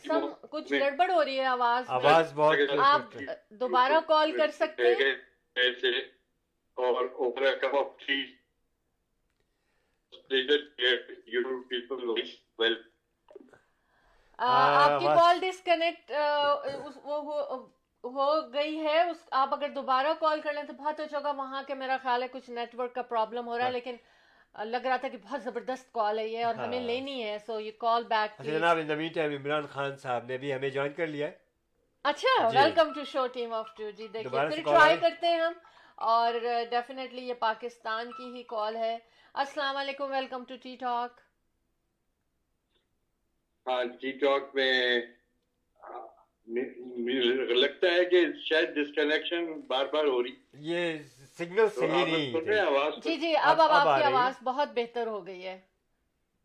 سم جی، کچھ گڑبڑ ہو رہی ہے آواز آواز بہت آپ دوبارہ کال کر سکتے آپ کی کال ڈسکنیکٹ ہو گئی ہے آپ اگر دوبارہ کال کر لیں تو بہت اچھا ہوگا وہاں کے میرا خیال ہے کچھ نیٹ ورک کا پرابلم ہو رہا ہے ہاں۔ لیکن لگ رہا تھا کہ بہت زبردست کال ہے یہ اور ہمیں ہاں۔ لینی ہے سو یہ کال بیک جناب in meantime Imran Khan صاحب نے بھی ہمیں جوائن کر لیا ہے اچھا welcome to show team of two جی دیکھیے پھر ٹرائی کرتے ہیں ہم اور ڈیفینیٹلی یہ پاکستان کی ہی کال ہے السلام علیکم ویلکم ٹو ٹی ٹاک ہاں ٹی ٹاک میں لگتا ہے کہ شاید ڈسکنیکشن بار بار ہو رہی یہ سگنل صحیح نہیں جی جی اب اب آپ کی آواز بہت بہتر ہو گئی ہے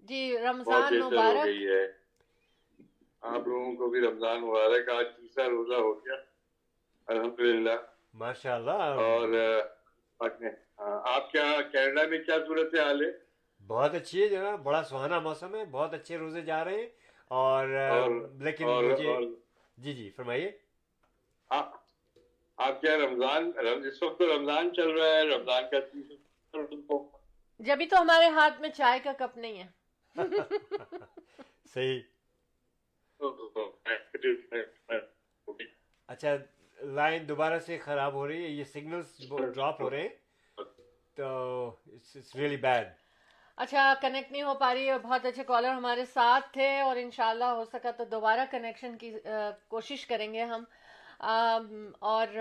جی رمضان مبارک آپ لوگوں کو بھی رمضان مبارک آج تیسرا روزہ ہو گیا الحمد للہ ماشاء اللہ اور آپ کیا کینیڈا میں کیا صورت حال ہے بہت اچھی ہے جناب بڑا سہانا موسم ہے بہت اچھے روزے جا رہے ہیں اور لیکن مجھے جی جی فرمائیے ہاں، آپ کیا رمضان اس وقت رمضان چل رہا ہے رمضان کا جبھی جی، تو ہمارے ہاتھ میں چائے کا کپ نہیں ہے صحیح اچھا لائن دوبارہ سے خراب ہو رہی ہے یہ سگنلز ڈراپ ہو رہے ہیں تو اٹس ریئلی بیڈ اچھا کنیکٹ نہیں ہو پا رہی ہے بہت اچھے کالر ہمارے ساتھ تھے اور انشاءاللہ ہو سکا تو دوبارہ کنیکشن کی کوشش کریں گے ہم اور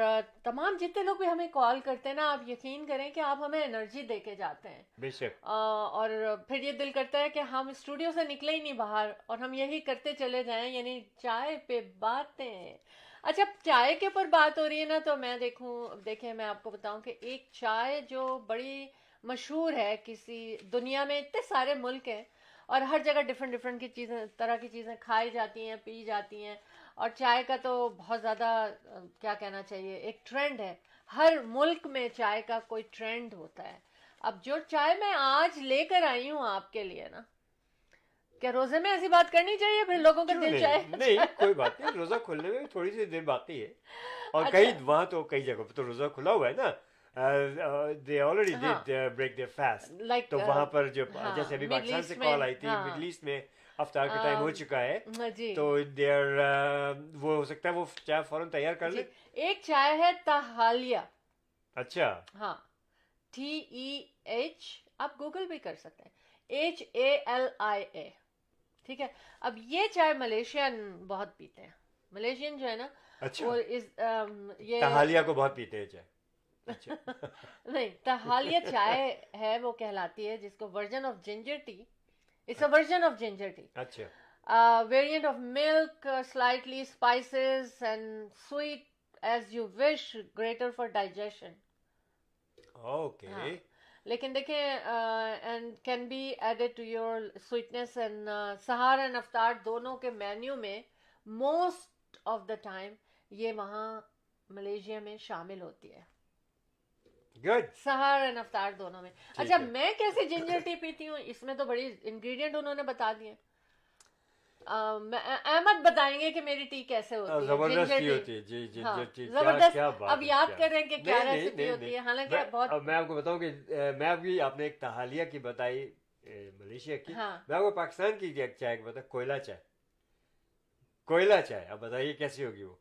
تمام جتنے لوگ بھی ہمیں کال کرتے ہیں نا آپ یقین کریں کہ آپ ہمیں انرجی دے کے جاتے ہیں اور پھر یہ دل کرتا ہے کہ ہم اسٹوڈیو سے نکلے ہی نہیں باہر اور ہم یہی کرتے چلے جائیں یعنی چائے پہ باتیں اچھا چائے کے اوپر بات ہو رہی ہے نا تو میں دیکھوں دیکھیں میں آپ کو بتاؤں کہ ایک چائے جو بڑی مشہور ہے کسی دنیا میں اتنے سارے ملک ہیں اور ہر جگہ ڈفرینٹ ڈفرینٹ کی چیزیں طرح کی چیزیں کھائی جاتی ہیں پی جاتی ہیں اور چائے کا تو بہت زیادہ کیا کہنا چاہیے ایک ٹرینڈ ہے ہر ملک میں چائے کا کوئی ٹرینڈ ہوتا ہے اب جو چائے میں آج لے کر آئی ہوں آپ کے لیے نا کیا روزے میں ایسی بات کرنی چاہیے پھر لوگوں کا چاہے نہیں کوئی بات نہیں روزہ کھلنے میں تھوڑی سی دیر باقی ہے اور اچھا۔ کئی وہاں تو کئی جگہ پہ تو روزہ کھلا ہوا ہے نا ایک چائے ایچ آپ گوگل بھی کر سکتے ایچ اے اے ٹھیک ہے اب یہ چائے ملیشین بہت پیتے ہیں ملیشین جو ہے نا بہت پیتے اچھا۔ نہیں یہ چائے ہے وہ کہلاتی ہے جس کو version of ginger tea it's a version of ginger tea اچھا variant of milk slightly spices and sweet as you wish greater for okay لیکن دیکھیں سہار اینڈ افطار دونوں کے مینیو میں موسٹ آف دا ٹائم یہ وہاں ملیشیا میں شامل ہوتی ہے میں اچھا، اب یاد کریں کہ میں آپ کو بتاؤں کہ میں ایک تحالیہ کی بتائی ملیشیا کی ہاں۔ پاکستان کی کوئلہ چائے کوئلہ چائے اب بتائیے کیسی ہوگی وہ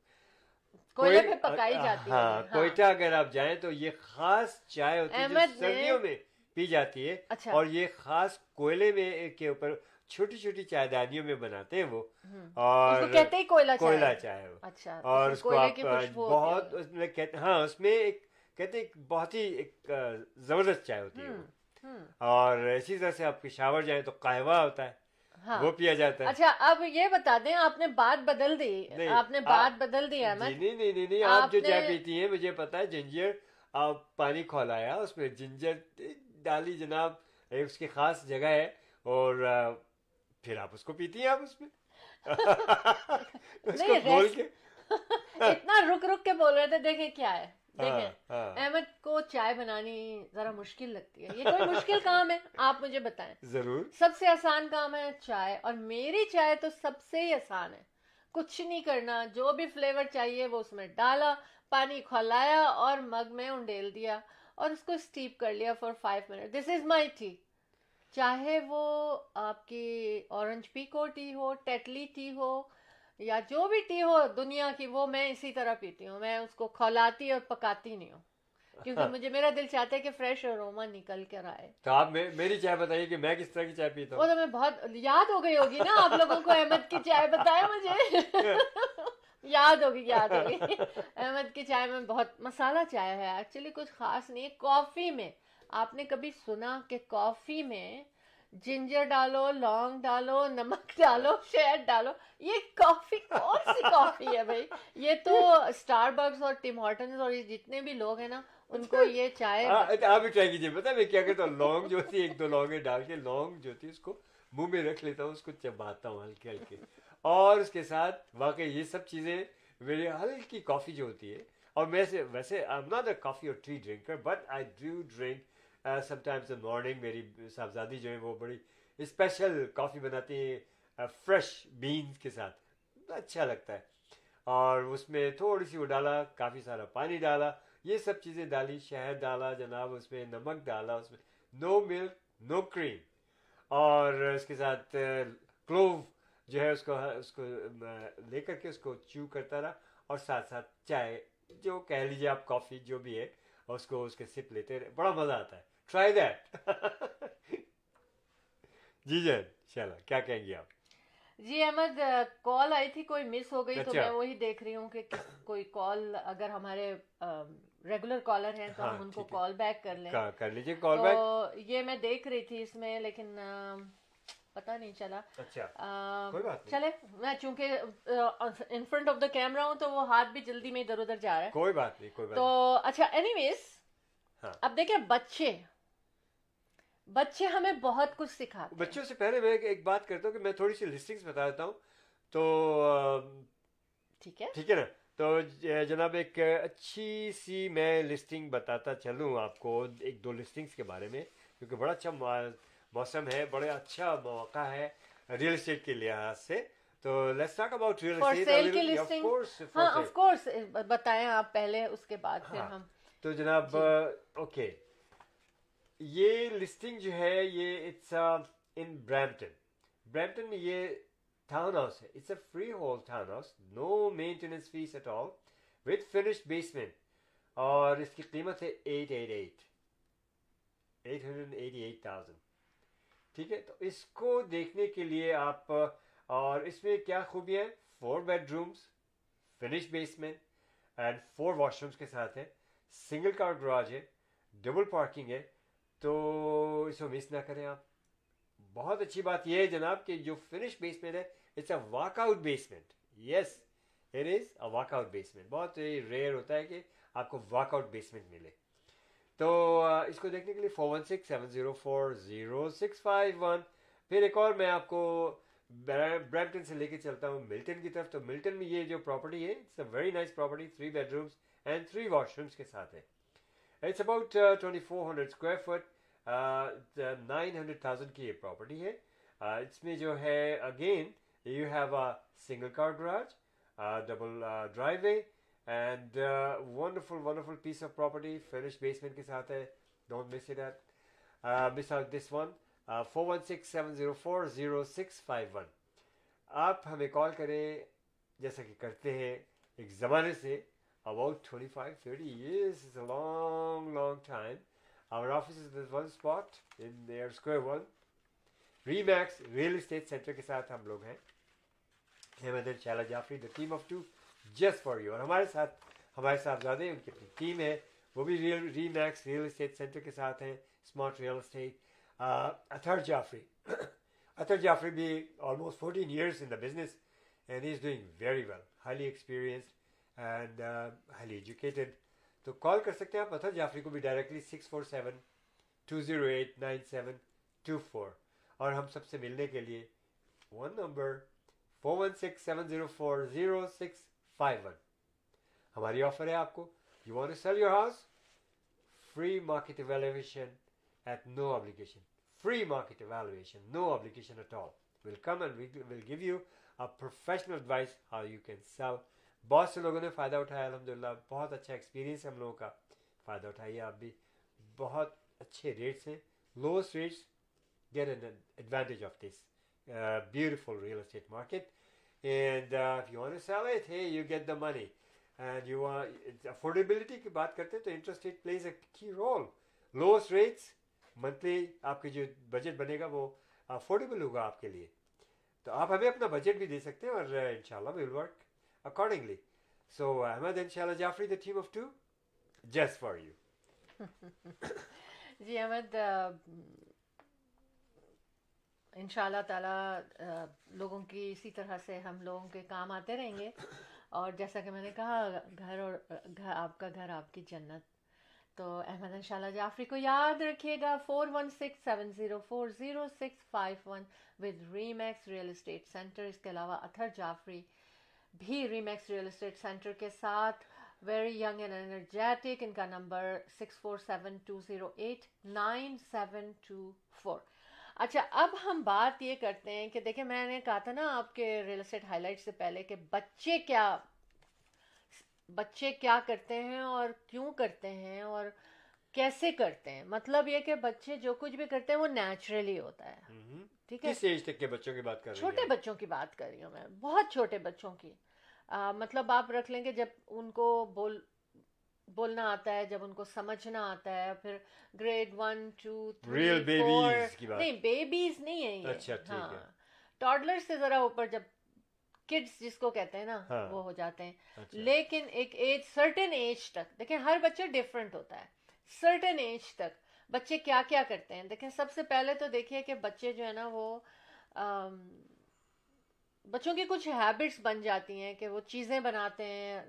کوئلے پہ پکائی جاتی ہاں،, ہاں کوئٹہ اگر آپ جائیں تو یہ خاص چائے ہوتی ہے سردیوں میں پی جاتی ہے اچھا۔ اور یہ خاص کوئلے میں کے اوپر چھوٹی چھوٹی چائے دانیوں میں بناتے ہیں وہ اور کوئلہ چائے اور اس کو اچھا، آپ بہت اس میں ہاں اس میں ایک کہتے بہت ہی ایک زبردست چائے ہوتی ہے اور اسی طرح سے آپ پشاور جائیں تو قہوہ ہوتا ہے ہاں۔ وہ پیا جاتا ہے اچھا اب یہ بتا دیں آپ نے بات بدل دی آپ نے بات بدل دی جی، آپ جو چائے پیتی ہیں مجھے پتا ہے جنجر آپ پانی کھولایا اس میں جنجر ڈالی جناب اس کی خاص جگہ ہے اور پھر آپ اس کو پیتی ہیں آپ اس میں اتنا رک رک کے بول رہے تھے دیکھیں کیا ہے ہاں، ہاں۔ احمد کو چائے بنانی ذرا مشکل لگتی ہے یہ کوئی مشکل کام ہے آپ مجھے بتائیں ضرور سب سے آسان کام ہے چائے اور میری چائے تو سب سے ہی آسان ہے کچھ نہیں کرنا جو بھی فلیور چاہیے وہ اس میں ڈالا پانی کھولایا اور مگ میں انڈیل دیا اور اس کو اسٹیپ کر لیا four five minute this is my tea چاہے وہ آپ کی اورنج پی کو ٹی ہو ٹیٹلی ٹی ہو یا جو بھی ٹی ہو دنیا کی وہ میں اسی طرح پیتی ہوں میں اس کو کھولاتی اور پکاتی نہیں ہوں کیونکہ مجھے میرا دل چاہتا ہے کہ فریش اور روما نکل میری چائے بتائیے کہ میں کس طرح کی چائے پیتا ہوں وہ تو میں بہت یاد ہو گئی ہوگی نا آپ لوگوں کو احمد کی چائے بتائے مجھے یاد ہوگی یاد ہوگی احمد کی چائے میں بہت مسالہ چائے ہے ایکچولی کچھ خاص نہیں کافی میں آپ نے کبھی سنا کہ کافی میں جنجر ڈالو لونگ ڈالو نمک ڈالو شہد ڈالو یہ کافی کافی کون سی ہے بھائی یہ تو اسٹار بکس اور اور جتنے بھی لوگ ہیں نا ان کو یہ چائے ہاں، آپ بھی ٹرائی کیجیے پتا میں کیا ہوں لونگ جو ہوتی ہے ایک دو لونگ ڈال کے لونگ جو ہوتی ہے اس کو منہ میں رکھ لیتا ہوں اس کو چباتا ہوں ہلکے ہلکے اور اس کے ساتھ واقعی یہ سب چیزیں میری ہلکی کافی جو ہوتی ہے اور میں سے ویسے کافی اور tea drink but I do drink sometimes morning میری صاحبزادی جو ہے وہ بڑی اسپیشل کافی بناتی ہیں فریش بینس کے ساتھ اچھا لگتا ہے اور اس میں تھوڑی سی وہ ڈالا کافی سارا پانی ڈالا یہ سب چیزیں ڈالی شہد ڈالا جناب اس میں نمک ڈالا اس میں نو ملک نو کریم اور اس کے ساتھ کلوو جو ہے اس کو اس کو لے کر کے اس کو چو کرتا رہا اور ساتھ ساتھ چائے جو کہہ لیجیے آپ کافی جو بھی ہے اس کو اس کے سپ لیتے رہے بڑا مزہ آتا ہے ٹرائی دیٹ جی جی چلا کیا کہیں گے آپ جی احمد کال آئی تھی کوئی مس ہو گئی تو میں وہی دیکھ رہی ہوں کہ کوئی کال اگر ہمارے ریگولر کالر ہیں تو ہم ان کو کال بیک کر لیں کر لیجیے کال بیک یہ میں دیکھ رہی تھی اس میں لیکن پتا نہیں چلا چلے میں چونکہ in front of the camera ہوں تو وہ ہاتھ بھی جلدی میں ادھر ادھر جا رہا ہے کوئی بات نہیں تو اچھا اینی ویز اب دیکھیں بچے بچے ہمیں بہت کچھ سکھا بچوں سے پہلے میں ایک بات کرتا ہوں کہ میں تھوڑی سی لسٹنگ دیتا ہوں تو ٹھیک ٹھیک ہے ہے نا تو جناب ایک اچھی سی میں لسٹنگ بتاتا چلوں آپ کو ایک دو لسٹنگس کے بارے میں کیونکہ بڑا اچھا موسم ہے بڑا اچھا موقع ہے ریئل اسٹیٹ کے لحاظ سے تو ہاں، پہلے اس کے بعد ہاں۔ تو جناب اوکے جی۔ یہ لسٹنگ جو ہے یہ اٹس ان برمپٹن برمپٹن میں یہ ٹاؤن ہاؤس ہے it's a freehold town house no maintenance fee at all with finished basement اور اس کی قیمت ہے eight eight eight eight hundred eighty eight thousand ٹھیک ہے تو اس کو دیکھنے کے لیے آپ اور اس میں کیا خوبیاں four bedrooms finish basement and four washrooms کے ساتھ ہے سنگل کار گراج ہے ڈبل پارکنگ ہے تو اس کو مس نہ کریں آپ بہت اچھی بات یہ ہے جناب کہ جو فنش بیسمنٹ ہے it's a walk out basement yes it is a walk out basement بہت ہی ریئر ہوتا ہے کہ آپ کو واک آؤٹ بیسمنٹ ملے تو اس کو دیکھنے کے لیے four one six seven zero four zero six five one پھر ایک اور میں آپ کو برمپٹن سے لے کے چلتا ہوں ملٹن کی طرف تو ملٹن میں یہ جو پراپرٹی ہے it's a very nice property three bedrooms and three washrooms کے ساتھ ہے it's about twenty four hundred square fit thousand کی یہ پراپرٹی ہے اس میں جو ہے again you have a single car garage double driveway and wonderful wonderful piece of property fresh basement کے ساتھ ہے don't miss it at miss out this one four one six seven zero four zero six five one آپ ہمیں call کریں جیسا کہ کرتے ہیں ایک زمانے سے about twenty five thirty years is a long long time Our office is our offices اسپ Remax real estate centre کے ساتھ ہم لوگ ہیں Ahmed and Jafri the team of two just for you اور ہمارے ساتھ ہمارے ساتھ زیادہ ان کی اپنی ٹیم ہے وہ بھی real Remax real estate centre کے ساتھ ہیں smart real estate Athar Jafri Athar Jafri بھی almost fourteen years in the business and he is doing very well highly experienced and highly educated تو کال کر سکتے ہیں آپ اتھر جعفری کو بھی directly six four seven two zero eight nine seven two four اور ہم سب سے ملنے کے لیے one number four one six seven zero four zero six five one ہماری آفر ہے آپ کو you want to sell your house free market valuation at no obligation free market valuation no obligation at all we'll come and we'll give you a professional advice how you can sell بہت سے لوگوں نے فائدہ اٹھایا الحمد للہ بہت اچھا ایکسپیرینس ہے ہم لوگوں کا فائدہ اٹھائیے آپ بھی بہت اچھے ریٹس ہیں lowest rates get an advantage of this beautiful real estate market and you sell ہے you get the money and you affordability کی بات کرتے ہیں تو انٹرسٹ ریٹ پلیز اے کی رول لوئسٹ ریٹس منتھلی آپ کے جو بجٹ بنے گا وہ افورڈیبل ہوگا آپ کے لیے تو آپ ہمیں اپنا بجٹ بھی دے سکتے ہیں اور ان شاء اللہ will work accordingly. So uh, and Shala Jafri, the team of two, just for you. جی احمد ان شاء اللہ تعالیٰ لوگوں کی اسی طرح سے ہم لوگوں کے کام آتے رہیں گے اور جیسا کہ میں نے کہا گھر اور گھر آپ کا گھر آپ کی جنت تو احمد ان شاء اللہ جعفری کو یاد رکھیے گا four one six seven zero four zero six five one with Remax real estate centre اس کے علاوہ اتھر جعفری بھی ریمیکس ریئل اسٹیٹ سینٹر کے ساتھ ویری ینگ اینڈ انرجیٹک ان کا number six four seven two zero eight nine seven two four اچھا اب ہم بات یہ کرتے ہیں کہ دیکھیں میں نے کہا تھا نا آپ کے ریئل اسٹیٹ ہائی لائٹ سے پہلے کہ بچے کیا بچے کیا کرتے ہیں اور کیوں کرتے ہیں اور کیسے کرتے ہیں مطلب یہ کہ بچے جو کچھ بھی کرتے ہیں وہ نیچرلی ہوتا ہے ٹھیک ہے کس ایج تک کے بچوں کی بات کر رہی چھوٹے بچوں کی بات کر رہی ہوں میں بہت چھوٹے بچوں کی مطلب آپ رکھ لیں گے جب ان کو بول بولنا آتا ہے جب ان کو سمجھنا آتا ہے پھر grade one two three four نہیں بیبیز نہیں ہے یہ اچھا، ہاں ٹاڈلر سے ذرا اوپر جب کڈس جس کو کہتے ہیں نا ہاں۔ وہ ہو جاتے ہیں اچھا۔ لیکن ایک ایج سرٹن ایج تک دیکھیں ہر بچہ ڈفرینٹ ہوتا ہے سرٹن ایج تک بچے کیا کیا کرتے ہیں دیکھیں سب سے پہلے تو دیکھیے کہ بچے جو ہے نا وہ بچوں کی کچھ ہیبٹس بن جاتی ہیں کہ وہ چیزیں بناتے ہیں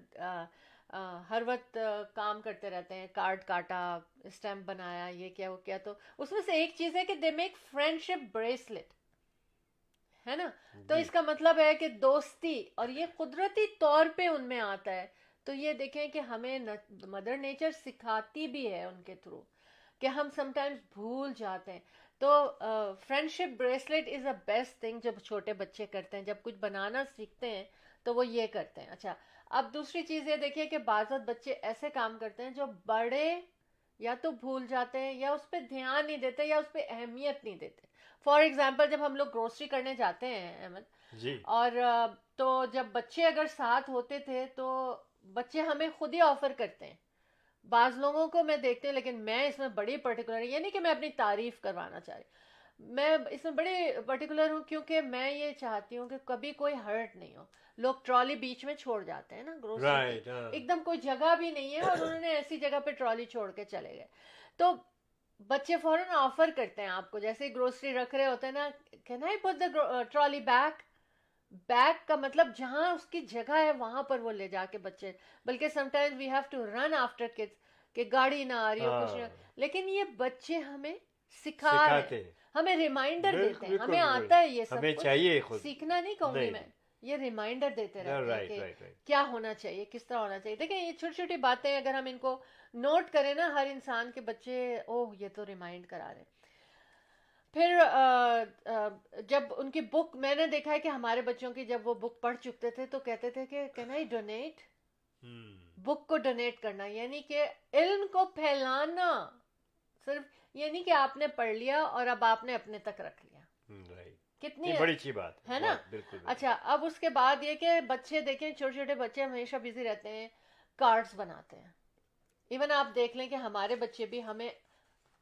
ہر وقت کام کرتے رہتے ہیں کارڈ کاٹا اسٹیمپ بنایا یہ کیا وہ کیا تو اس میں سے ایک چیز ہے کہ they make friendship bracelet ہے نا تو جی۔ اس کا مطلب ہے کہ دوستی اور یہ قدرتی طور پہ ان میں آتا ہے تو یہ دیکھیں کہ ہمیں مدر نیچر سکھاتی بھی ہے ان کے تھرو کہ ہم سم ٹائمز بھول جاتے ہیں تو friendship bracelet is a best thing جب چھوٹے بچے کرتے ہیں جب کچھ بنانا سیکھتے ہیں تو وہ یہ کرتے ہیں اچھا اب دوسری چیز یہ دیکھیے کہ بعض بچے ایسے کام کرتے ہیں جو بڑے یا تو بھول جاتے ہیں یا اس پہ دھیان نہیں دیتے یا اس پہ اہمیت نہیں دیتے فار ایگزامپل جب ہم لوگ گروسری کرنے جاتے ہیں احمد جی۔ اور تو جب بچے اگر ساتھ ہوتے تھے تو بچے ہمیں خود ہی آفر کرتے ہیں بعض لوگوں کو میں دیکھتے ہیں لیکن میں اس میں بڑی پرٹیکولر یعنی کہ میں اپنی تعریف کروانا چاہ رہی ہوں میں اس میں بڑی پرٹیکولر ہوں کیونکہ میں یہ چاہتی ہوں کہ کبھی کوئی ہرٹ نہیں ہو لوگ ٹرالی بیچ میں چھوڑ جاتے ہیں نا گروسری ایک دم کوئی جگہ بھی نہیں ہے اور انہوں نے ایسی جگہ پہ ٹرالی چھوڑ کے چلے گئے تو بچے فوراً آفر کرتے ہیں آپ کو جیسے گروسری رکھ رہے ہوتے ہیں نا کہنا ٹرالی بیک بیک کا مطلب جہاں اس کی جگہ ہے وہاں پر وہ لے جا کے بچے بلکہ some we have to run after کہ گاڑی نہ آ رہی ہاں۔ لیکن یہ بچے ہمیں سکھا رہے ہمیں ریمائنڈر دیتے ہیں ہمیں آتا ہے یہ سب چاہیے سیکھنا نہیں کہوں گی میں یہ ریمائنڈر دیتے کہ کیا ہونا چاہیے کس طرح ہونا چاہیے دیکھیں یہ چھوٹی چھوٹی باتیں اگر ہم ان کو نوٹ کریں نا ہر انسان کے بچے اوہ یہ تو ریمائنڈ کرا رہے ہیں پھر جب ان کی بک میں نے دیکھا ہے کہ ہمارے بچوں کی جب وہ بک پڑھ چکتے تھے تو کہتے تھے کہ کہ کہ can I donate donate book کو کو کرنا یعنی یعنی علم پھیلانا صرف یعنی آپ نے پڑھ لیا اور اب آپ نے اپنے تک رکھ لیا کتنی بڑی اچھی بات ہے نا اچھا اب اس کے بعد یہ کہ بچے دیکھیں چھوٹے چھوٹے بچے ہمیشہ بزی رہتے ہیں کارڈ بناتے ہیں ایون آپ دیکھ لیں کہ ہمارے بچے بھی ہمیں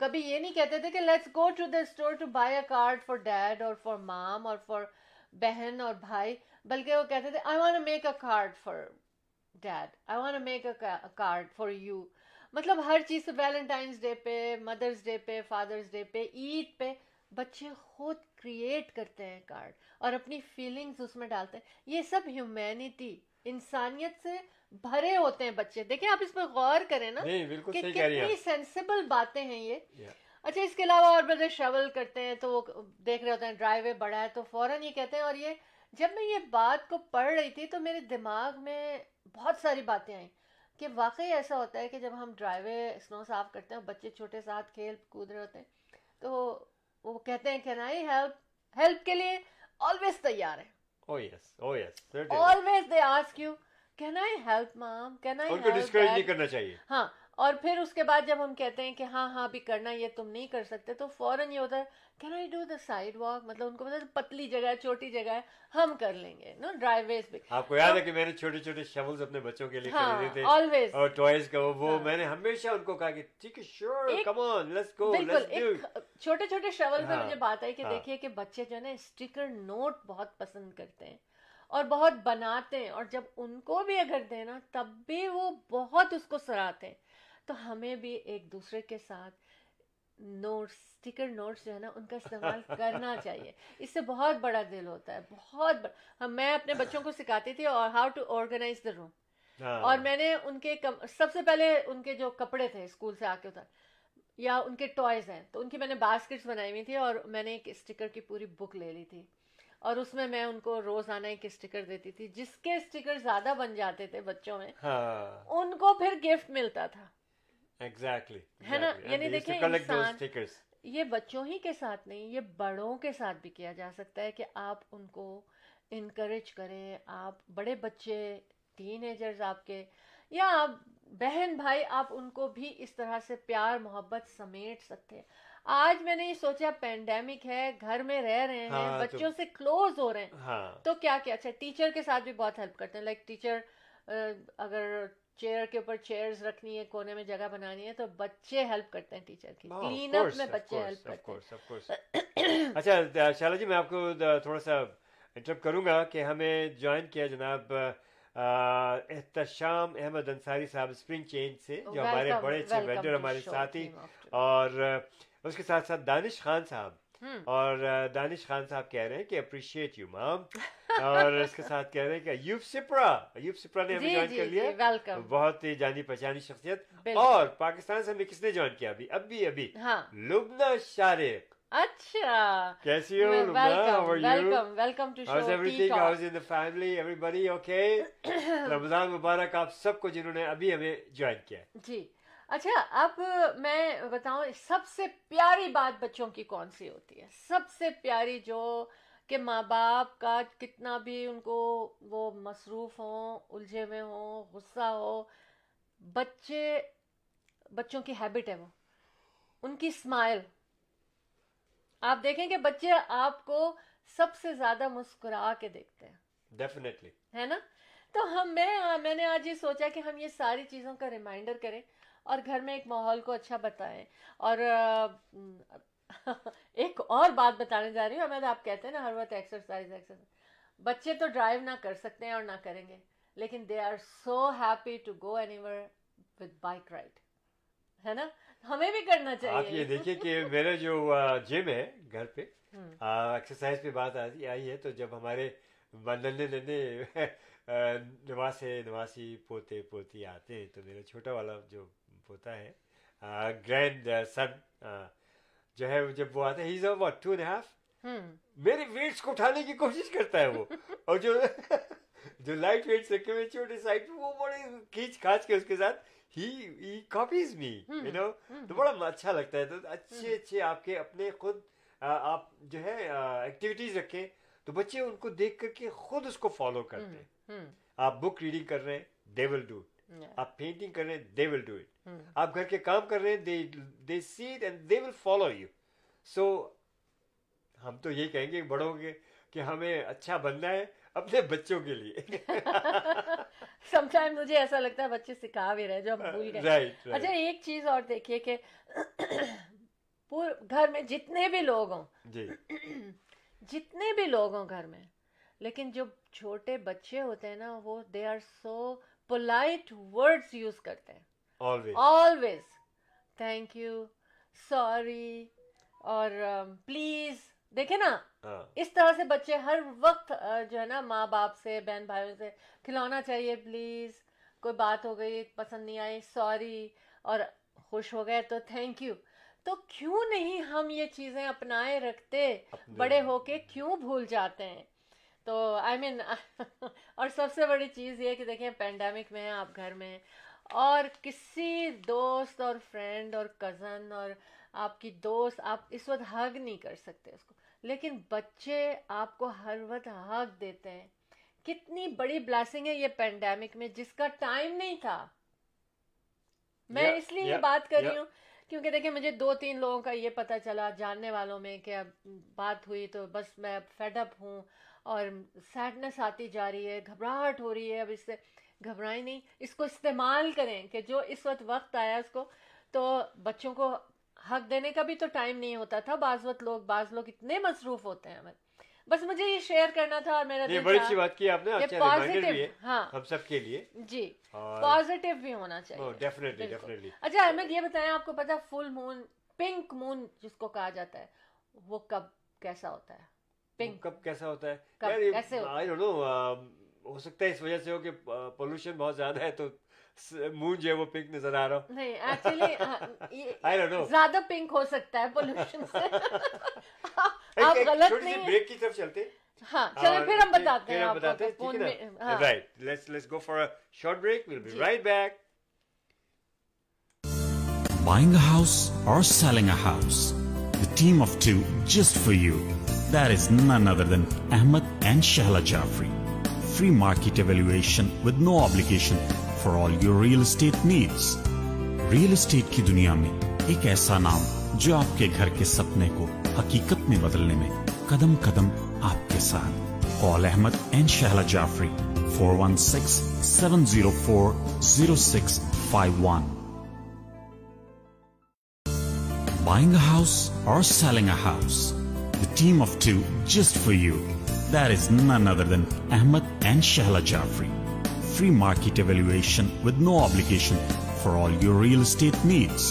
کبھی یہ نہیں کہتے تھے کہ let's go to the store to buy a card for dad اور فار مام اور فار بہن اور بھائی بلکہ وہ کہتے تھے I I want want make make a a card card for for dad you مطلب ہر چیز سے ویلنٹائنس ڈے پہ مدرس ڈے پہ فادرس ڈے پہ عید پہ بچے خود کریٹ کرتے ہیں کارڈ اور اپنی فیلنگس اس میں ڈالتے ہیں یہ سب ہیومینٹی انسانیت سے بھرے ہوتے ہیں بچے دیکھیں آپ اس پر غور کریں نا کتنی سینسیبل باتیں ہیں یہ اچھا اس کے علاوہ اور بردر شاول کرتے ہیں تو وہ دیکھ رہے ہوتے ہیں ڈرائیو بڑا ہے تو یہ یہ کہتے ہیں اور جب میں یہ بات کو پڑھ رہی تھی تو میرے دماغ میں بہت ساری باتیں آئیں کہ واقعی ایسا ہوتا ہے کہ جب ہم ڈرائیوے سنو صاف کرتے ہیں بچے چھوٹے ساتھ کھیل کود رہے ہوتے ہیں تو وہ کہتے ہیں کہ ہیلپ کے لیے تیار oh oh can I help mom can I help discourage نہیں کرنا چاہیے ہاں اور پھر اس کے بعد جب ہم کہتے ہیں کہ ہاں ہاں ابھی کرنا یہ تم نہیں کر سکتے تو فوراً یہ ہوتا ہے can I do the sidewalk مطلب ان کو مطلب پتلی جگہ ہے چھوٹی جگہ ہے ہم کر لیں گے نو ڈرائیو ویز بھی آپ کو یاد ہے کہ میں نے چھوٹے چھوٹے شبلز اپنے بچوں کے لیے ہاں، خریدے تھے آلویز اور ٹوائز کا وہ ہاں۔ میں نے ہمیشہ ان کو کہا کہ ٹھیک ہے شور کم آن لیٹس گو بالکل چھوٹے چھوٹے شبل پہ ہاں، مجھے بات آئی کہ دیکھیے کہ بچے جو ہے نا اسٹیکر نوٹ بہت پسند کرتے ہیں اور بہت بناتے ہیں اور جب ان کو بھی اگر دینا تب بھی وہ بہت اس کو سراتے تو ہمیں بھی ایک دوسرے کے ساتھ نوٹس اسٹیکر نوٹس جو ہے نا ان کا استعمال کرنا چاہیے اس سے بہت بڑا دل ہوتا ہے بہت بڑا میں اپنے بچوں کو سکھاتی تھی اور how to organise the room اور میں نے ان کے سب سے پہلے ان کے جو کپڑے تھے اسکول سے آ کے اتر یا ان کے ٹوائز ہیں تو ان کی میں نے باسکٹس بنائی ہوئی تھی اور میں نے ایک اسٹیکر کی پوری بک لے لی تھی اور اس میں میں ان کو روزانہ ایک اسٹیکر دیتی تھی جس کے اسٹیکر زیادہ بن جاتے تھے بچوں میں ہاں۔ ان کو پھر گفٹ ملتا تھا ایگزیکٹلی ہے نا یعنی دیکھیں یہ بچوں ہی کے ساتھ نہیں یہ بڑوں کے ساتھ بھی کیا جا سکتا ہے کہ آپ ان کو انکریج کریں آپ بڑے بچے ٹین ایجرز آپ کے یا آپ بہن بھائی آپ ان کو بھی اس طرح سے پیار محبت سمیٹ سکتے ہیں آج میں نے یہ سوچا پینڈیمک ہے گھر میں رہ رہے ہیں ہاں، بچوں سے کلوز ہو رہے ہیں ہاں۔ تو کیا کیا اچھا ٹیچر کے ساتھ بھی بہت ہیلپ کرتے ہیں لائک ٹیچر اگر چیئر کے اوپر چیئرز رکھنی ہے کونے میں جگہ بنانی ہے تو بچے ہیلپ کرتے ہیں ٹیچر کی کلین اپ میں بچے ہیلپ کرتے ہیں اچھا شالا جی میں آپ کو تھوڑا سا انٹرپ کروں گا کہ ہمیں جوائن کیا جناب احتشام احمد انصاری صاحب اسپرنگ چینج سے جو oh, ہمارے بڑے اچھے وینڈر ہمارے ساتھی اور اس کے ساتھ ساتھ دانش خان صاحب اور دانش خان صاحب کہہ رہے ہیں کہ اپریشیٹ یو مام اور اس کے ساتھ کہہ رہے ہیں کہ ایوب سپرا ایوب سپرا نے ہمیں جوائن جی، جی، کر جی، لیا بہت ہی جانی پہچانی شخصیت اور پاکستان سے ہمیں کس نے جوائن کیا ابھی ابھی ابھی ہاں۔ لبنا شارق اچھا کیسی ہو فیملی رمضان مبارک آپ سب کو جنہوں نے ابھی ہمیں جوائن کیا جی اچھا اب میں بتاؤں سب سے پیاری بات بچوں کی کون سی ہوتی ہے سب سے پیاری جو کہ ماں باپ کا کتنا بھی ان کو وہ مصروف ہوں الجھے میں ہوں غصہ ہو بچے بچوں کی ہیبٹ ہے وہ ان کی اسمائل آپ دیکھیں کہ بچے آپ کو سب سے زیادہ مسکرا کے دیکھتے ہیں ڈیفینیٹلی ہے نا تو ہم میں نے آج یہ سوچا کہ ہم یہ ساری چیزوں کا ریمائنڈر کریں اور گھر میں ایک ماحول کو اچھا بتائیں اور ایک اور بات بتانے جا رہی ہوں احمد آپ کہتے ہیں نا ہر وقت ایکسرسائز ایکسرسائز بچے تو ڈرائیو نہ کر سکتے ہیں اور نہ کریں گے لیکن they are so happy to go anywhere with bike ride ہے نا ہمیں بھی کرنا چاہیے آپ یہ دیکھیے کہ میرا جو جم ہے گھر پہ ایکسرسائز پہ بات آئی ہے تو جب ہمارے ننے ننے نواسے نواسی پوتے پوتی آتے ہیں تو میرا چھوٹا والا جو پوتا ہے گرینڈ سن جو ہے جب وہ آتا ہے ٹو اینڈ ہاف میرے ویٹس کو اٹھانے کی کوشش کرتا ہے وہ اور جو جو لائٹ ویٹس رکھے ہوئے چھوٹے سائڈ وہ بڑے کھینچ کھانچ کے اس کے ساتھ ہی کاپیز می یو نو تو بڑا اچھا لگتا ہے تو اچھے اچھے آپ کے اپنے خود آپ جو ہے ایکٹیویٹیز رکھیں تو بچے ان کو دیکھ کر کے خود اس کو فالو کرتے ہیں آپ بک ریڈنگ کر رہے ہیں دے ول ڈو اٹ آپ پینٹنگ کر رہے ہیں دے ول ڈو اٹ آپ گھر کے کام کر رہے ہیں سو ہم تو کہیں گے بڑوں کے کہ ہمیں اچھا بننا ہے اپنے بچوں کے لیے مجھے ایسا لگتا ہے بچے سکھا بھی رہے جو ہم بھول گئے اچھا ایک چیز اور دیکھیے کہ گھر میں جتنے بھی لوگ ہوں جی۔ جتنے بھی لوگ ہوں گھر میں لیکن جو چھوٹے بچے ہوتے ہیں نا وہ they are so polite use کرتے ہیں آلویز تھینک یو سوری اور پلیز um, دیکھے نا ہاں۔ اس طرح سے بچے ہر وقت جو ہے نا ماں باپ سے بہن بھائیوں سے کھلونا چاہیے پلیز کوئی بات ہو گئی پسند نہیں آئی سوری اور خوش ہو گئے تو تھینک یو تو کیوں نہیں ہم یہ چیزیں اپنائے رکھتے بڑے ہو کے کیوں بھول جاتے ہیں تو آئی مین اور سب سے بڑی چیز یہ کہ دیکھیں پینڈیمک میں آپ گھر میں اور کسی دوست اور فرینڈ اور کزن اور آپ کی دوست آپ اس وقت حق نہیں کر سکتے اس کو لیکن بچے آپ کو ہر وقت حق دیتے ہیں کتنی بڑی بلاسنگ ہے یہ پینڈیمک میں جس کا ٹائم نہیں تھا میں اس لیے یہ بات کر رہی ہوں کیونکہ دیکھیں مجھے دو تین لوگوں کا یہ پتہ چلا جاننے والوں میں کہ اب بات ہوئی تو بس میں فیڈ اپ ہوں اور سیڈنس آتی جا رہی ہے گھبراہٹ ہو رہی ہے اب اس سے گھبرائیں نہیں اس کو استعمال کریں کہ جو اس وقت وقت آیا اس کو تو بچوں کو حق دینے کا بھی تو ٹائم نہیں ہوتا تھا بعض وقت لوگ بعض لوگ اتنے مصروف ہوتے ہیں بس مجھے یہ شیئر کرنا تھا اور میرا یہ بڑی اچھی بات کی آپ نے اچھا پازیٹیو ہاں ہم سب کے لیے جی پازیٹیو بھی ہونا چاہیے ڈیفینیٹلی ڈیفینیٹلی اچھا احمد یہ بتائیں آپ کو پتہ فل مون پنک مون جس کو کہا جاتا ہے وہ کب کیسا ہوتا ہے پنک کب کیسا ہوتا ہے ہو سکتا ہے اس وجہ سے ہو کہ پولوشن بہت زیادہ ہے تو من جو ہے وہ پنک نظر آ رہا زیادہ پنک ہو سکتا ہے pollution short break will be right back buying house اور selling house of two just for you is none other than Ahmed and Shahla Jafri free market evaluation for all your estate needs real estate کی دنیا میں ایک ایسا نام جو آپ کے گھر کے سپنے کو حقیقت میں بدلنے میں ہاؤس اور selling a house of two just for you that is none other than Ahmed and Shahla Jaffrey. Free market evaluation with no obligation for all your real estate needs.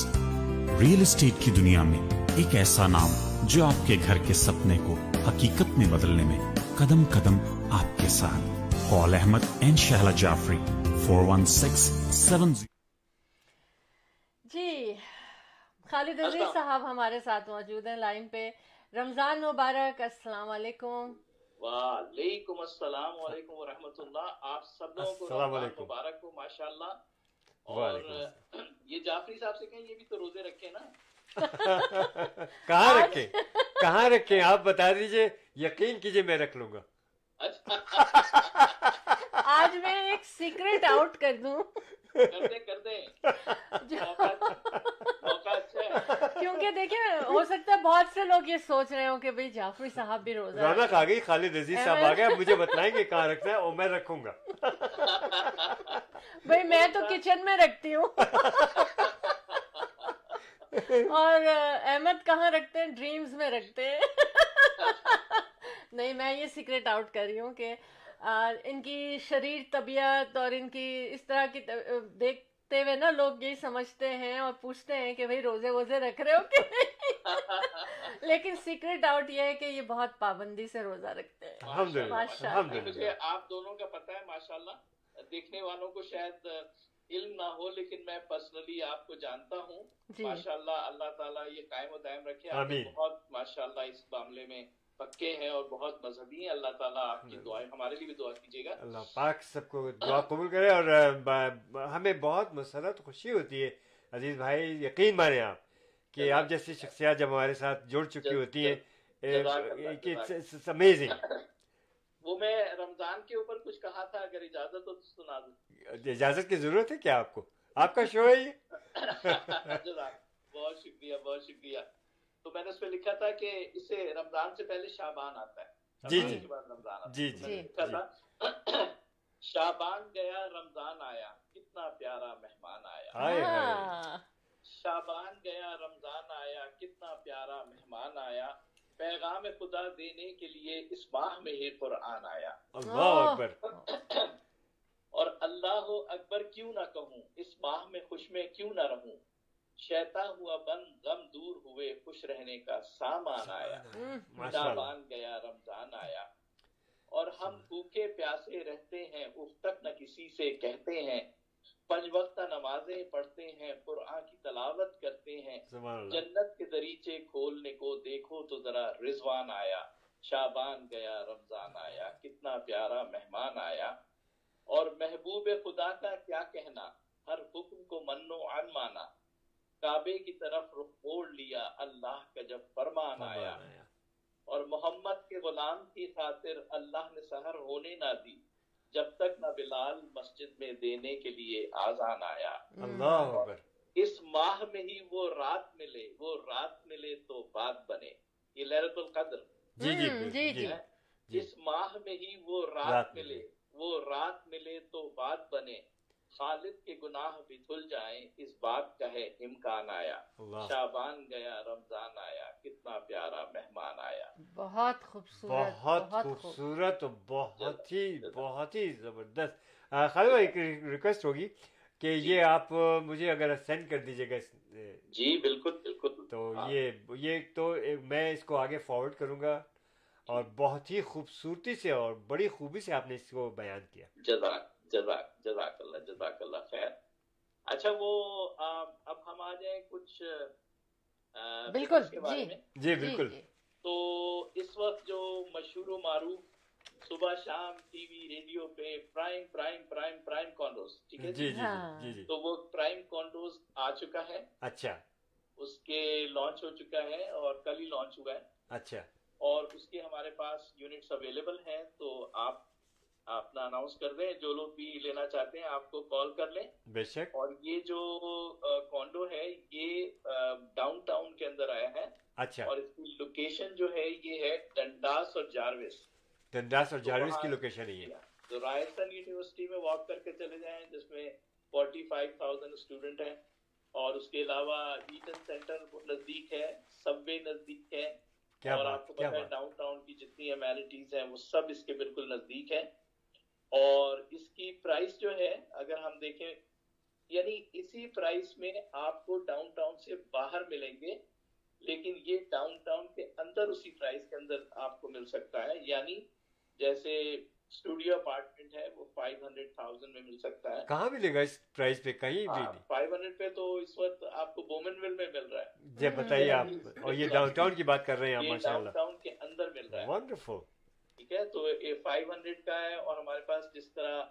Real estate ki dunia mein ek aisa naam جو آپ کے گھر کے سپنے کو حقیقت میں بدلنے میں قدم قدم آپ کے ساتھ کال احمد این شہلہ جعفری 416-70 جی خالد عزیز صاحب ہمارے ساتھ موجود ہیں لائن پہ رمضان مبارک السلام علیکم وعلیکم السلام علیکم و رحمت اللہ اور یہ جعفری صاحب سے کہیں یہ بھی تو روزے رکھے نا کہاں رکھے کہاں رکھے آپ بتا دیجیے یقین کیجیے میں رکھ لوں گا اچھا۔ آج میں ایک سیکرٹ آؤٹ کر دوں اچھا- اچھا کیونکہ دیکھیں ہو سکتا ہے ہے بہت سے لوگ یہ سوچ رہے ہوں کہ کہ جعفری صاحب صاحب بھی روزہ آ گئی خالد عزیز گئے مجھے بتلائیں کہاں رکھنا اور میں میں رکھوں گا تو کچن میں رکھتی ہوں اور احمد کہاں رکھتے ہیں ڈریمز میں رکھتے ہیں نہیں میں یہ سیکرٹ آؤٹ کر رہی ہوں کہ ان کی شریر طبیعت اور ان کی اس طرح کی دیکھتے ہوئے نا لوگ یہ سمجھتے ہیں اور پوچھتے ہیں کہ بھائی روزے ووزے رکھ رہے ہو کہ لیکن سیکرٹ یہ ہے کہ یہ بہت پابندی سے روزہ رکھتے ہیں آپ دونوں کا پتہ ہے ماشاء اللہ دیکھنے والوں کو شاید علم نہ ہو لیکن میں پرسنلی آپ کو جانتا ہوں جی۔ ماشاء اللہ اللہ تعالیٰ یہ قائم و دائم رکھے بہت ماشاء اللہ اس معاملے میں پکے ہیں اور بہت مذہبی ہیں اللہ تعالیٰ آپ کی دعائیں ہمارے لیے بھی دعا کیجیے گا اللہ پاک سب کو دعا قبول کرے اور ہمیں بہت مسرت خوشی ہوتی ہے عزیز بھائی یقین مانے آپ کہ آپ جیسی شخصیات جب ہمارے ساتھ جڑ چکی ہوتی ہیں وہ میں رمضان کے اوپر کچھ کہا تھا اگر اجازت ہو تو سنا دوں اجازت کی ضرورت ہے کیا آپ کو آپ کا شو ہے بہت شکریہ بہت شکریہ تو میں نے اس میں لکھا تھا کہ اسے رمضان سے پہلے شابان جی، جی۔ آتا ہے جی جی لکھا تھا شابان گیا رمضان آیا کتنا پیارا مہمان آیا شابان گیا رمضان آیا کتنا پیارا مہمان آیا پیغام خدا دینے کے لیے اس ماہ میں ہی قرآن آیا اللہ اکبر اور اللہ اکبر کیوں نہ کہوں اس ماہ میں خوش میں کیوں نہ رہوں شیتا ہوا بند غم دور ہوئے خوش رہنے کا سامان آیا شاہ گیا رمضان آیا اور ہم بھوکے پیاسے رہتے ہیں تک نہ کسی سے کہتے ہیں پنج وقت نمازیں پڑھتے ہیں قرآن کی تلاوت کرتے ہیں جنت کے دریچے کھولنے کو دیکھو تو ذرا رضوان آیا شابان گیا رمضان آیا کتنا پیارا مہمان آیا اور محبوب خدا کا کیا کہنا ہر حکم کو من مانا کعبے کی طرف رخ موڑ لیا اللہ کا جب فرمان آیا اور محمد کے غلام کی خاطر اللہ نے سحر ہونے نہ دی جب تک نہ بلال مسجد میں دینے کے لیے آزان آیا اللہ اس ماہ میں ہی وہ رات ملے وہ رات ملے تو بات بنے یہ لہرت القدر جی جی جی جی جس جی۔ ماہ میں ہی وہ رات ملے وہ رات ملے تو بات بنے خالد کے گناہ بھی دھل جائیں اس بات کا ہے امکان آیا شابان گیا رمضان آیا کتنا پیارا مہمان آیا بہت خوبصورت بہت خوبصورت بہت ہی بہت ہی زبردست خالد بھائی ایک ریکویسٹ ہوگی کہ جی۔ یہ آپ مجھے اگر سینڈ کر دیجیے گا جی بالکل بالکل تو ہاں۔ یہ یہ تو میں اس کو آگے فارورڈ کروں گا جی۔ اور بہت ہی خوبصورتی سے اور بڑی خوبی سے آپ نے اس کو بیان کیا جزاک جزاک اللہ جزاک اللہ خیر اچھا وہ اب ہم آ جائیں کچھ جی۔ جی، بالکل جی بالکل جی۔ تو اس وقت جو مشہور و معروف صبح شام ٹی وی ریڈیو پہ prime prime prime prime condos ٹھیک ہے جی جی جی ہاں۔ تو وہ پرائم کانڈوز آ چکا ہے اچھا اس کے لانچ ہو چکا ہے اور کل ہی لانچ ہوا ہے اچھا اور اس کے ہمارے پاس یونٹس اویلیبل ہیں تو آپ اپنا اناؤنس کر دیں جو لوگ بھی لینا چاہتے ہیں آپ کو کال کر لیں بے شک اور یہ جو کانڈو ہے یہ ڈاؤن ٹاؤن کے اندر آیا ہے اچھا اور اس کی لوکیشن جو ہے یہ ہے ڈنڈاس اور جارویس ڈنڈاس اور جارویس کی لوکیشن ہے یہ تو رائستان یونیورسٹی میں واک کر کے چلے جائیں جس میں فورٹی فائیو تھاؤزینڈ اسٹوڈنٹ ہیں اور اس کے علاوہ ایٹن سینٹر نزدیک ہے سب وے نزدیک ہے اور آپ کو پتہ ہے ڈاؤن ٹاؤن کی جتنی امیلٹیز ہیں وہ سب اس کے بالکل نزدیک ہیں اور اس کی پرائس جو ہے اگر ہم دیکھیں یعنی اسی پرائس میں آپ کو ڈاؤن ٹاؤن سے باہر ملیں گے لیکن یہ ڈاؤن ٹاؤن کے اندر اسی پرائز کے اندر آپ کو مل سکتا ہے یعنی جیسے اسٹوڈیو اپارٹمنٹ ہے وہ فائیو ہنڈریڈ تھاؤزینڈ میں مل سکتا ہے کہاں ملے گا اس پرائز پہ کہیں بھی فائیو ہاں، ہنڈریڈ پہ تو اس وقت آپ کو بومن ویل میں مل رہا ہے جب جی، بتائیے آپ اور یہ ڈاؤن ٹاؤن کی بات کر رہے ہیں ڈاؤن ٹاؤن کے اندر مل رہا ہے ونڈرفل ٹھیک ہے تو یہ فائیو ہنڈریڈ کا ہے اور ہمارے پاس جس طرح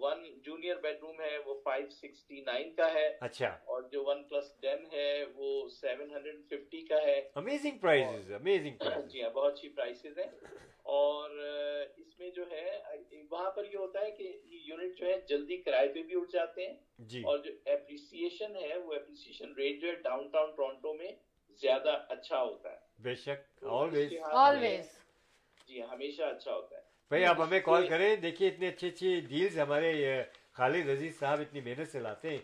ون جونیئر بیڈ روم ہے وہ فائیو سکسٹی نائن کا ہے اچھا اور جو ون پلس ٹین ہے وہ سیون ہنڈریڈ ففٹی کا ہے امیزنگ امیزنگ پرائز جی ہاں بہت اچھی پرائسز ہیں اور اس میں جو ہے وہاں پر یہ ہوتا ہے کہ یونٹ جو ہے جلدی کرائے پہ بھی اٹھ جاتے ہیں جی اور جو اپریسیشن ہے وہ اپریسیشن ریٹ جو ہے ڈاؤن ٹاؤن ٹورنٹو میں زیادہ اچھا ہوتا ہے بے شک آلویز آلویز جی ہمیشہ اچھا ہوتا ہے بھائی آپ ہمیں کال کریں دیکھیے اتنے اچھے اچھے ڈیلز ہمارے خالد عزیز صاحب اتنی محنت سے لاتے ہیں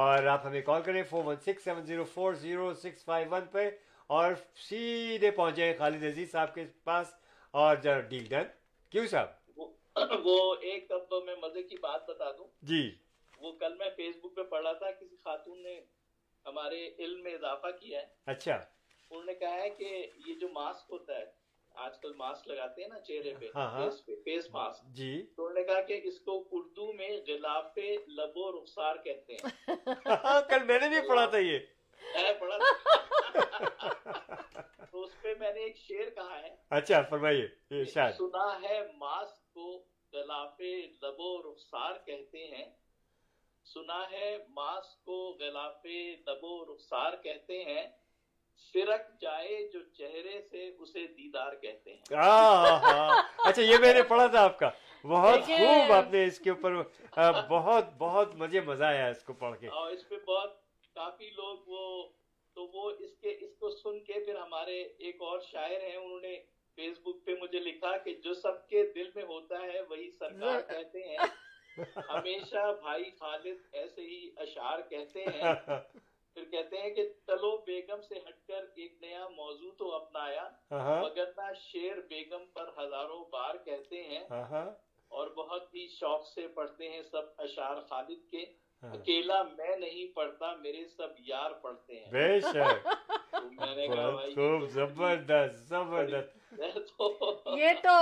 اور آپ ہمیں کال کریں four four one one six six seven zero zero five پہ اور سیدھے پہنچے پاس اور ڈیل ڈن کیوں صاحب وہ ایک میں مزے کی بات بتا دوں جی وہ کل میں فیس بک پہ پڑھ رہا تھا کسی خاتون نے ہمارے علم میں اضافہ کیا ہے اچھا انہوں نے کہا ہے کہ یہ جو ماسک ہوتا ہے آج کل ماسک لگاتے ہیں نا چہرے پہ اس کو اردو میں ہاں، بھی پڑھا تھا یہ اس پہ میں نے ایک شعر کہا ہے اچھا فرمائیے سنا ہے ماسک کو گلافے لبو رخسار کہتے ہیں سنا ہے ماسک کو رخسار کہتے ہیں فرق جائے جو چہرے سے اسے دیدار کہتے ہیں اچھا یہ میں نے پڑھا تھا آپ کا بہت خوب آپ نے اس کے اوپر بہت بہت مزے مزہ آیا اس کو پڑھ کے اس پہ بہت کافی لوگ وہ تو وہ اس کے اس کو سن کے پھر ہمارے ایک اور شاعر ہیں انہوں نے فیس بک پہ مجھے لکھا کہ جو سب کے دل میں ہوتا ہے وہی سرکار کہتے ہیں ہمیشہ بھائی خالد ایسے ہی اشعار کہتے ہیں پھر کہتے ہیں کہ تلو بیگم سے ہٹ کر ایک نیا موضوع تو اپنایا ہاں ہاں۔ مگرنا شیر بیگم پر ہزاروں بار کہتے ہیں ہاں اور بہت ہی شوق سے پڑھتے ہیں سب اشار خالد کے اکیلا میں نہیں پڑھتا میرے سب یار پڑھتے ہیں بے شک زبردست یہ تو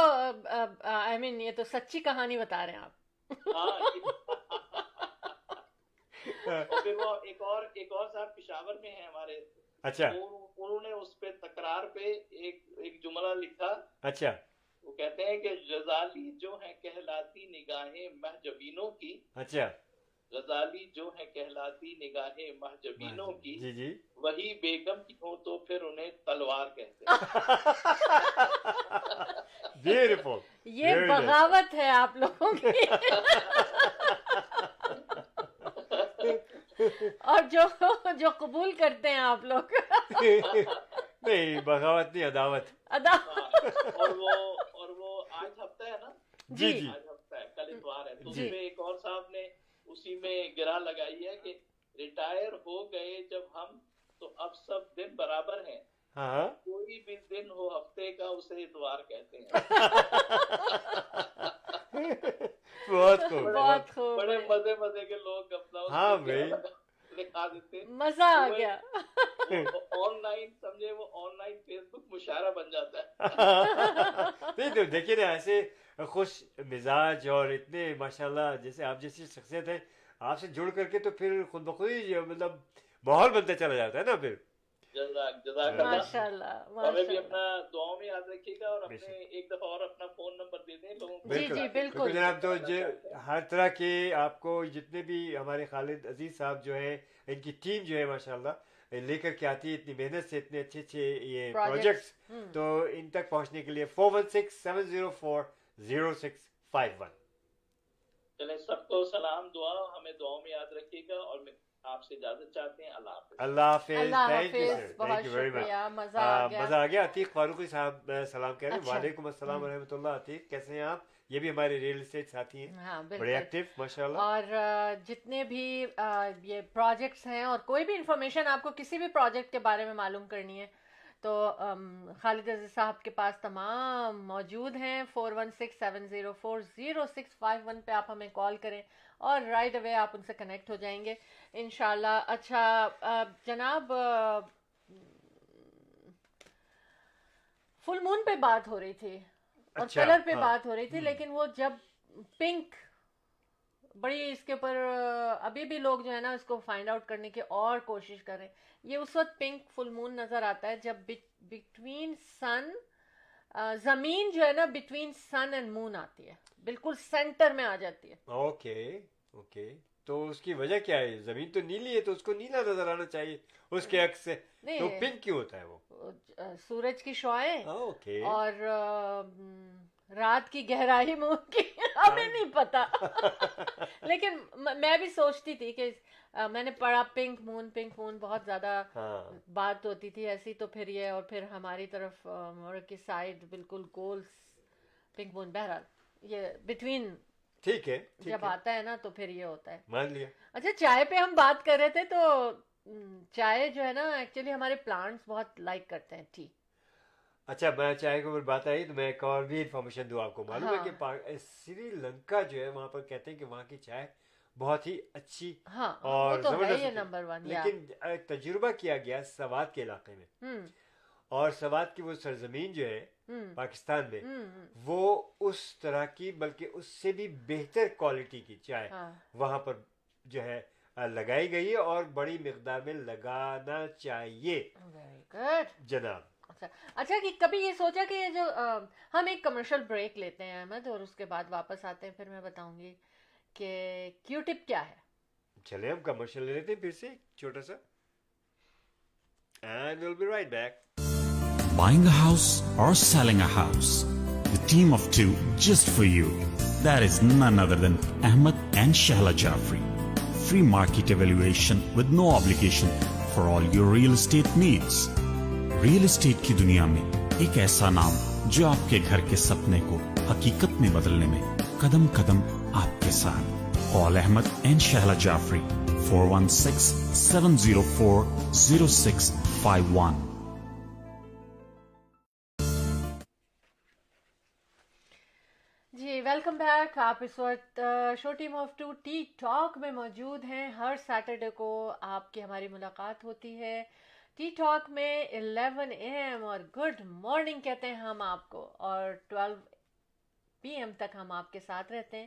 آئی مین یہ تو سچی کہانی بتا رہے ہیں آپ پھر وہ ایک اور ایک اور صاحب پشاور میں ہیں ہیں ہیں ہیں ہمارے اچھا اچھا اچھا انہوں نے اس پہ پہ تکرار ایک ایک جملہ لکھا اچھا۔ وہ کہتے کہ غزالی اچھا۔ غزالی جو جو کہلاتی کہلاتی نگاہیں نگاہیں مہجبینوں مہجبینوں کی کی جی جی وہی بیگم کی ہوں تو پھر انہیں تلوار کہتے ہیں یہ بغاوت ہے آپ لوگوں کی صاحب نے اسی میں گرا لگائی ہے کہ ریٹائر ہو گئے جب ہم تو اب سب دن برابر ہیں ہاں، ہاں. کوئی بھی دن ہو ہفتے کا اسے اتوار کہتے ہیں بہت خوب خوب بہت بڑے مزے مزے کے لوگ ہاں بھائی مزہ آ گیا آن آن لائن لائن سمجھے وہ فیس بک مشاعرہ بن جاتا ہے نہیں دیکھیے نا ایسے خوش مزاج اور اتنے ماشاءاللہ جیسے آپ جیسی شخصیت ہے آپ سے جڑ کر کے تو پھر خود بخود ہی مطلب ماحول بنتا چلا جاتا ہے نا پھر ہر طرح کے آپ کو جتنے بھی ہمارے خالد عزیز صاحب جو ان کی ٹیم جو ہے ماشاء اللہ لے کر کے آتی ہے اتنی محنت سے اتنے اچھے اچھے یہ پروجیکٹ تو ان تک پہنچنے کے لیے four one six seven zero four zero six five one چلے سب کو سلام دعا ہمیں دعاؤں میں یاد رکھیے گا اور آپ سے اجازت چاہتے اللہ اللہ حافظ مزہ آ گیا عتیق فاروقی صاحب سلام کہہ رہے ہیں اچھا۔ وعلیکم السلام و رحمۃ اللہ عتیق کیسے ہیں آپ یہ بھی ہمارے ریئل اسٹیٹ ساتھی ہیں ہاں، بڑے ایکٹیو ماشاء اللہ اور جتنے بھی یہ پروجیکٹس ہیں اور کوئی بھی انفارمیشن آپ کو کسی بھی پروجیکٹ کے بارے میں معلوم کرنی ہے تو خالد عزیز صاحب کے پاس تمام موجود ہیں four one six seven zero four zero six five one پہ آپ ہمیں کال کریں اور رائٹ اوے آپ ان سے کنیکٹ ہو جائیں گے انشاءاللہ اچھا جناب فل مون پہ بات ہو رہی تھی اور اچھا، کلر پہ ہاں۔ بات ہو رہی تھی لیکن وہ جب پنک بڑی اس کے اوپر ابھی بھی لوگ جو ہے نا اس کو فائنڈ آؤٹ کرنے کی اور کوشش ہیں یہ اس وقت پنک فل مون نظر آتا ہے جب سن زمین جو ہے نا بٹوین سن اینڈ مون آتی ہے بالکل سینٹر میں آ جاتی ہے اوکے اوکے تو اس کی وجہ کیا ہے زمین تو نیلی ہے تو اس کو نیلا نظر آنا چاہیے اس کے عکس سے تو پنک کیوں ہوتا ہے وہ سورج کی شوائے اور رات کی گہرائی ان کی ہمیں نہیں پتا لیکن میں بھی سوچتی تھی کہ میں نے پڑھا پنک مون پنک مون بہت زیادہ ہاں۔ بات ہوتی تھی ایسی تو پھر یہ اور پھر ہماری طرف کی سائڈ بالکل گول پنک مون بہرحال یہ بٹوین ٹھیک ہے جب آتا ہے نا تو پھر یہ ہوتا ہے مان لیا اچھا چائے پہ ہم بات کر رہے تھے تو چائے جو ہے نا ایکچولی ہمارے پلانٹس بہت لائک کرتے ہیں ٹھیک اچھا میں چائے کو بات آئی تو میں ایک اور بھی انفارمیشن دوں آپ کو معلوم ہے ہاں۔ کہ سری لنکا جو ہے وہاں پر کہتے ہیں کہ وہاں کی چائے بہت ہی اچھی ہاں، اور لیکن تجربہ کیا گیا سوات کے علاقے میں اور سوات کی وہ سرزمین جو ہے پاکستان میں وہ اس طرح کی بلکہ اس سے بھی بہتر کوالٹی کی چائے ہاں۔ وہاں پر جو ہے لگائی گئی اور بڑی مقدار میں لگانا چاہیے جناب اچھا،, اچھا کہ کبھی یہ سوچا کہ جو ہم ایک کمرشل بریک لیتے ہیں احمد اور اس کے بعد واپس آتے ہیں ہیں پھر پھر میں بتاؤں گی کہ کیو ٹپ کیا ہے چلے کمرشل لیتے سے چھوٹا سا ریل اسٹیٹ کی دنیا میں ایک ایسا نام جو آپ کے گھر کے سپنے کو حقیقت میں بدلنے میں قدم قدم آپ کے ساتھ احمد این جعفری ون جی ویلکم بیک آپ اس وقت ٹو ٹی ٹاک میں موجود ہیں ہر سیٹرڈے کو آپ کی ہماری ملاقات ہوتی ہے ٹی ٹاک میں 11 اے ایم اور گڈ مارننگ کہتے ہیں ہم آپ کو اور 12 پی ایم تک ہم آپ کے ساتھ رہتے ہیں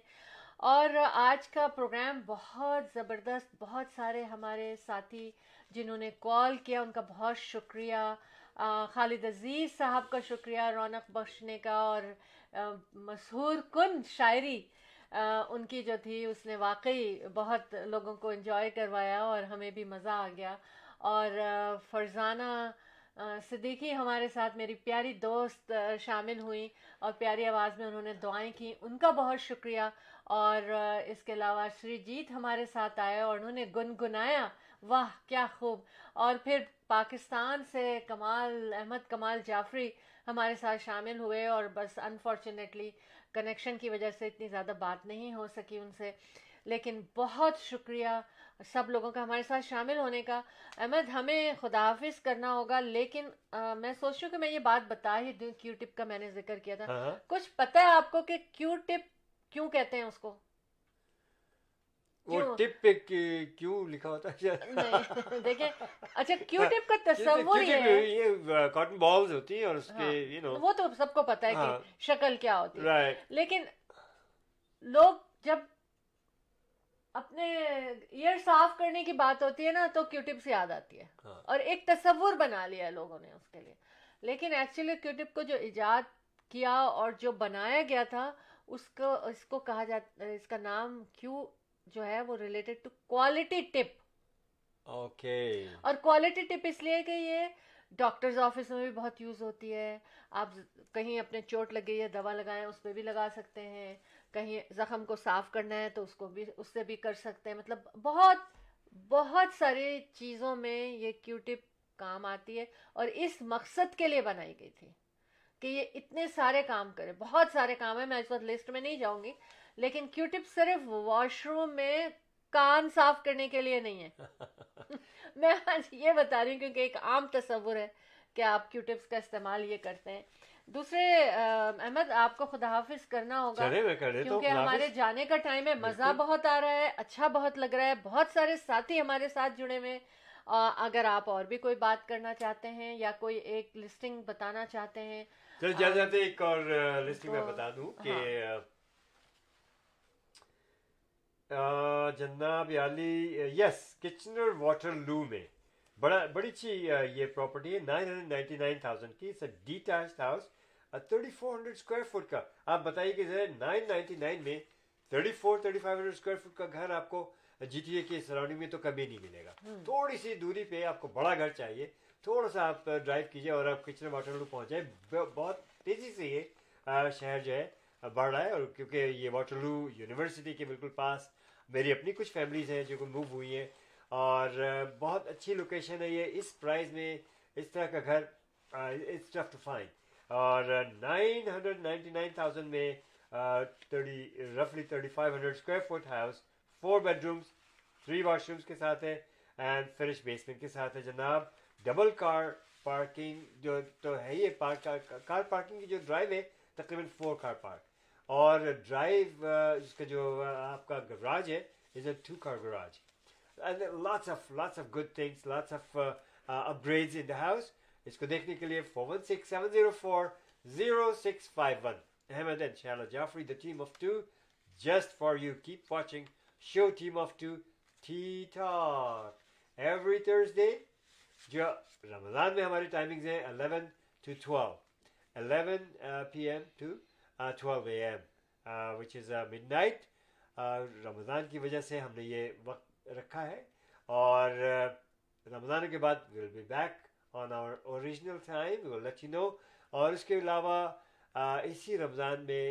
اور آج کا پروگرام بہت زبردست بہت سارے ہمارے ساتھی جنہوں نے کال کیا ان کا بہت شکریہ خالد عزیز صاحب کا شکریہ رونق بخشنے کا اور مسہور کن شاعری ان کی جو تھی اس نے واقعی بہت لوگوں کو انجوائے کروایا اور ہمیں بھی مزہ آ گیا اور فرزانہ صدیقی ہمارے ساتھ میری پیاری دوست شامل ہوئیں اور پیاری آواز میں انہوں نے دعائیں کیں ان کا بہت شکریہ اور اس کے علاوہ جیت ہمارے ساتھ آئے اور انہوں نے گنگنایا واہ کیا خوب اور پھر پاکستان سے کمال احمد کمال جعفری ہمارے ساتھ شامل ہوئے اور بس انفارچونیٹلی کنیکشن کی وجہ سے اتنی زیادہ بات نہیں ہو سکی ان سے لیکن بہت شکریہ سب لوگوں کا ہمارے ساتھ شامل ہونے کا احمد ہمیں خدا حافظ کرنا ہوگا لیکن میں سوچ رہی ہوں کہ میں یہ بات بتا ہی میں آپ کو کہ کیو ٹپ کیوں کہتے ہیں کیوں لکھا ہوتا ہے دیکھیں اچھا کیو ہاں، ٹپ کا تصور وہ تو سب کو پتہ ہے کہ ہاں۔ شکل کیا ہوتی ہے لیکن لوگ جب اپنے ایئر صاف کرنے کی بات ہوتی ہے نا تو کیوٹپ سے یاد آتی ہے ہاں۔ اور ایک تصور بنا لیا لوگوں نے اس کے لیے لیکن ایکچولی کیوٹپ کو جو ایجاد کیا اور جو بنایا گیا تھا اس کو اس کو کہا جاتا اس کا نام کیوں جو ہے وہ related to quality tip okay اور کوالٹی ٹپ اس لیے کہ یہ ڈاکٹرز آفس میں بھی بہت یوز ہوتی ہے آپ کہیں اپنے چوٹ گئی یا دوا لگائیں اس پہ بھی لگا سکتے ہیں کہیں زخم کو صاف کرنا ہے تو اس کو بھی اس سے بھی کر سکتے ہیں مطلب بہت بہت ساری چیزوں میں یہ کیو ٹپ کام آتی ہے اور اس مقصد کے لیے بنائی گئی تھی کہ یہ اتنے سارے کام کرے بہت سارے کام ہیں میں اس وقت لسٹ میں نہیں جاؤں گی لیکن کیو ٹپ صرف واش روم میں کان صاف کرنے کے لیے نہیں ہے میں آج یہ بتا رہی ہوں کیونکہ ایک عام تصور ہے کہ آپ کیو ٹپس کا استعمال یہ کرتے ہیں دوسرے احمد آپ کو خدا حافظ کرنا ہوگا کیونکہ ہمارے جانے کا ٹائم ہے مزہ بہت آ رہا ہے اچھا بہت لگ رہا ہے بہت سارے ساتھی ہمارے ساتھ جڑے ہوئے اگر آپ اور بھی کوئی بات کرنا چاہتے ہیں یا کوئی ایک لسٹنگ بتانا چاہتے ہیں جا جاتے ایک اور لسٹنگ میں بتا دوں کہ ہاں۔ جناب یس کچنر واٹر لو میں بڑی یہ پراپرٹی ہے nine hundred house thirty four hundred square foot کا آپ بتائیے کہ نائن نائنٹی نائن میں thirty four thirty five hundred square foot کا گھر آپ کو جی ٹی اے کے سراؤنڈنگ میں تو کبھی نہیں ملے گا تھوڑی سی دوری پہ آپ کو بڑا گھر چاہیے تھوڑا سا آپ ڈرائیو کیجیے اور آپ کچن واٹر لو جائیں بہت تیزی سے یہ شہر جو ہے بڑھ رہا ہے اور کیونکہ یہ واٹر لو یونیورسٹی کے بالکل پاس میری اپنی کچھ فیملیز ہیں جو کہ موو ہوئی ہیں اور بہت اچھی لوکیشن ہے یہ اس پرائز میں اس طرح کا گھر فائن اور nine hundred ninety nine thousand میں thirty رفلی thirty five hundred square foot house four bedrooms three washrooms کے ساتھ ہے اینڈ فنش بیسمنٹ کے ساتھ ہے جناب ڈبل کار پارکنگ جو تو ہے یہ کار پارکنگ کی جو ڈرائیو ہے تقریباً فور کار پارک اور ڈرائیو اس کا جو آپ کا گراج ہے is a two car garage lots of lots of good things lots of upgrades in the house اس کو دیکھنے کے لیے four one six seven zero four zero six five one Ahmed and Shahla Jafri the team of two just for you keep watching show team of two ٹھی ٹھاک every تھرس day جو رمضان میں ہماری timings ہیں eleven to twelve eleven P M to twelve A M which is midnight Ramzan کی وجہ سے ہم نے یہ وقت رکھا ہے اور uh, رمضان کے بعد will be back on our original time let you know اور اس کے علاوہ اسی رمضان میں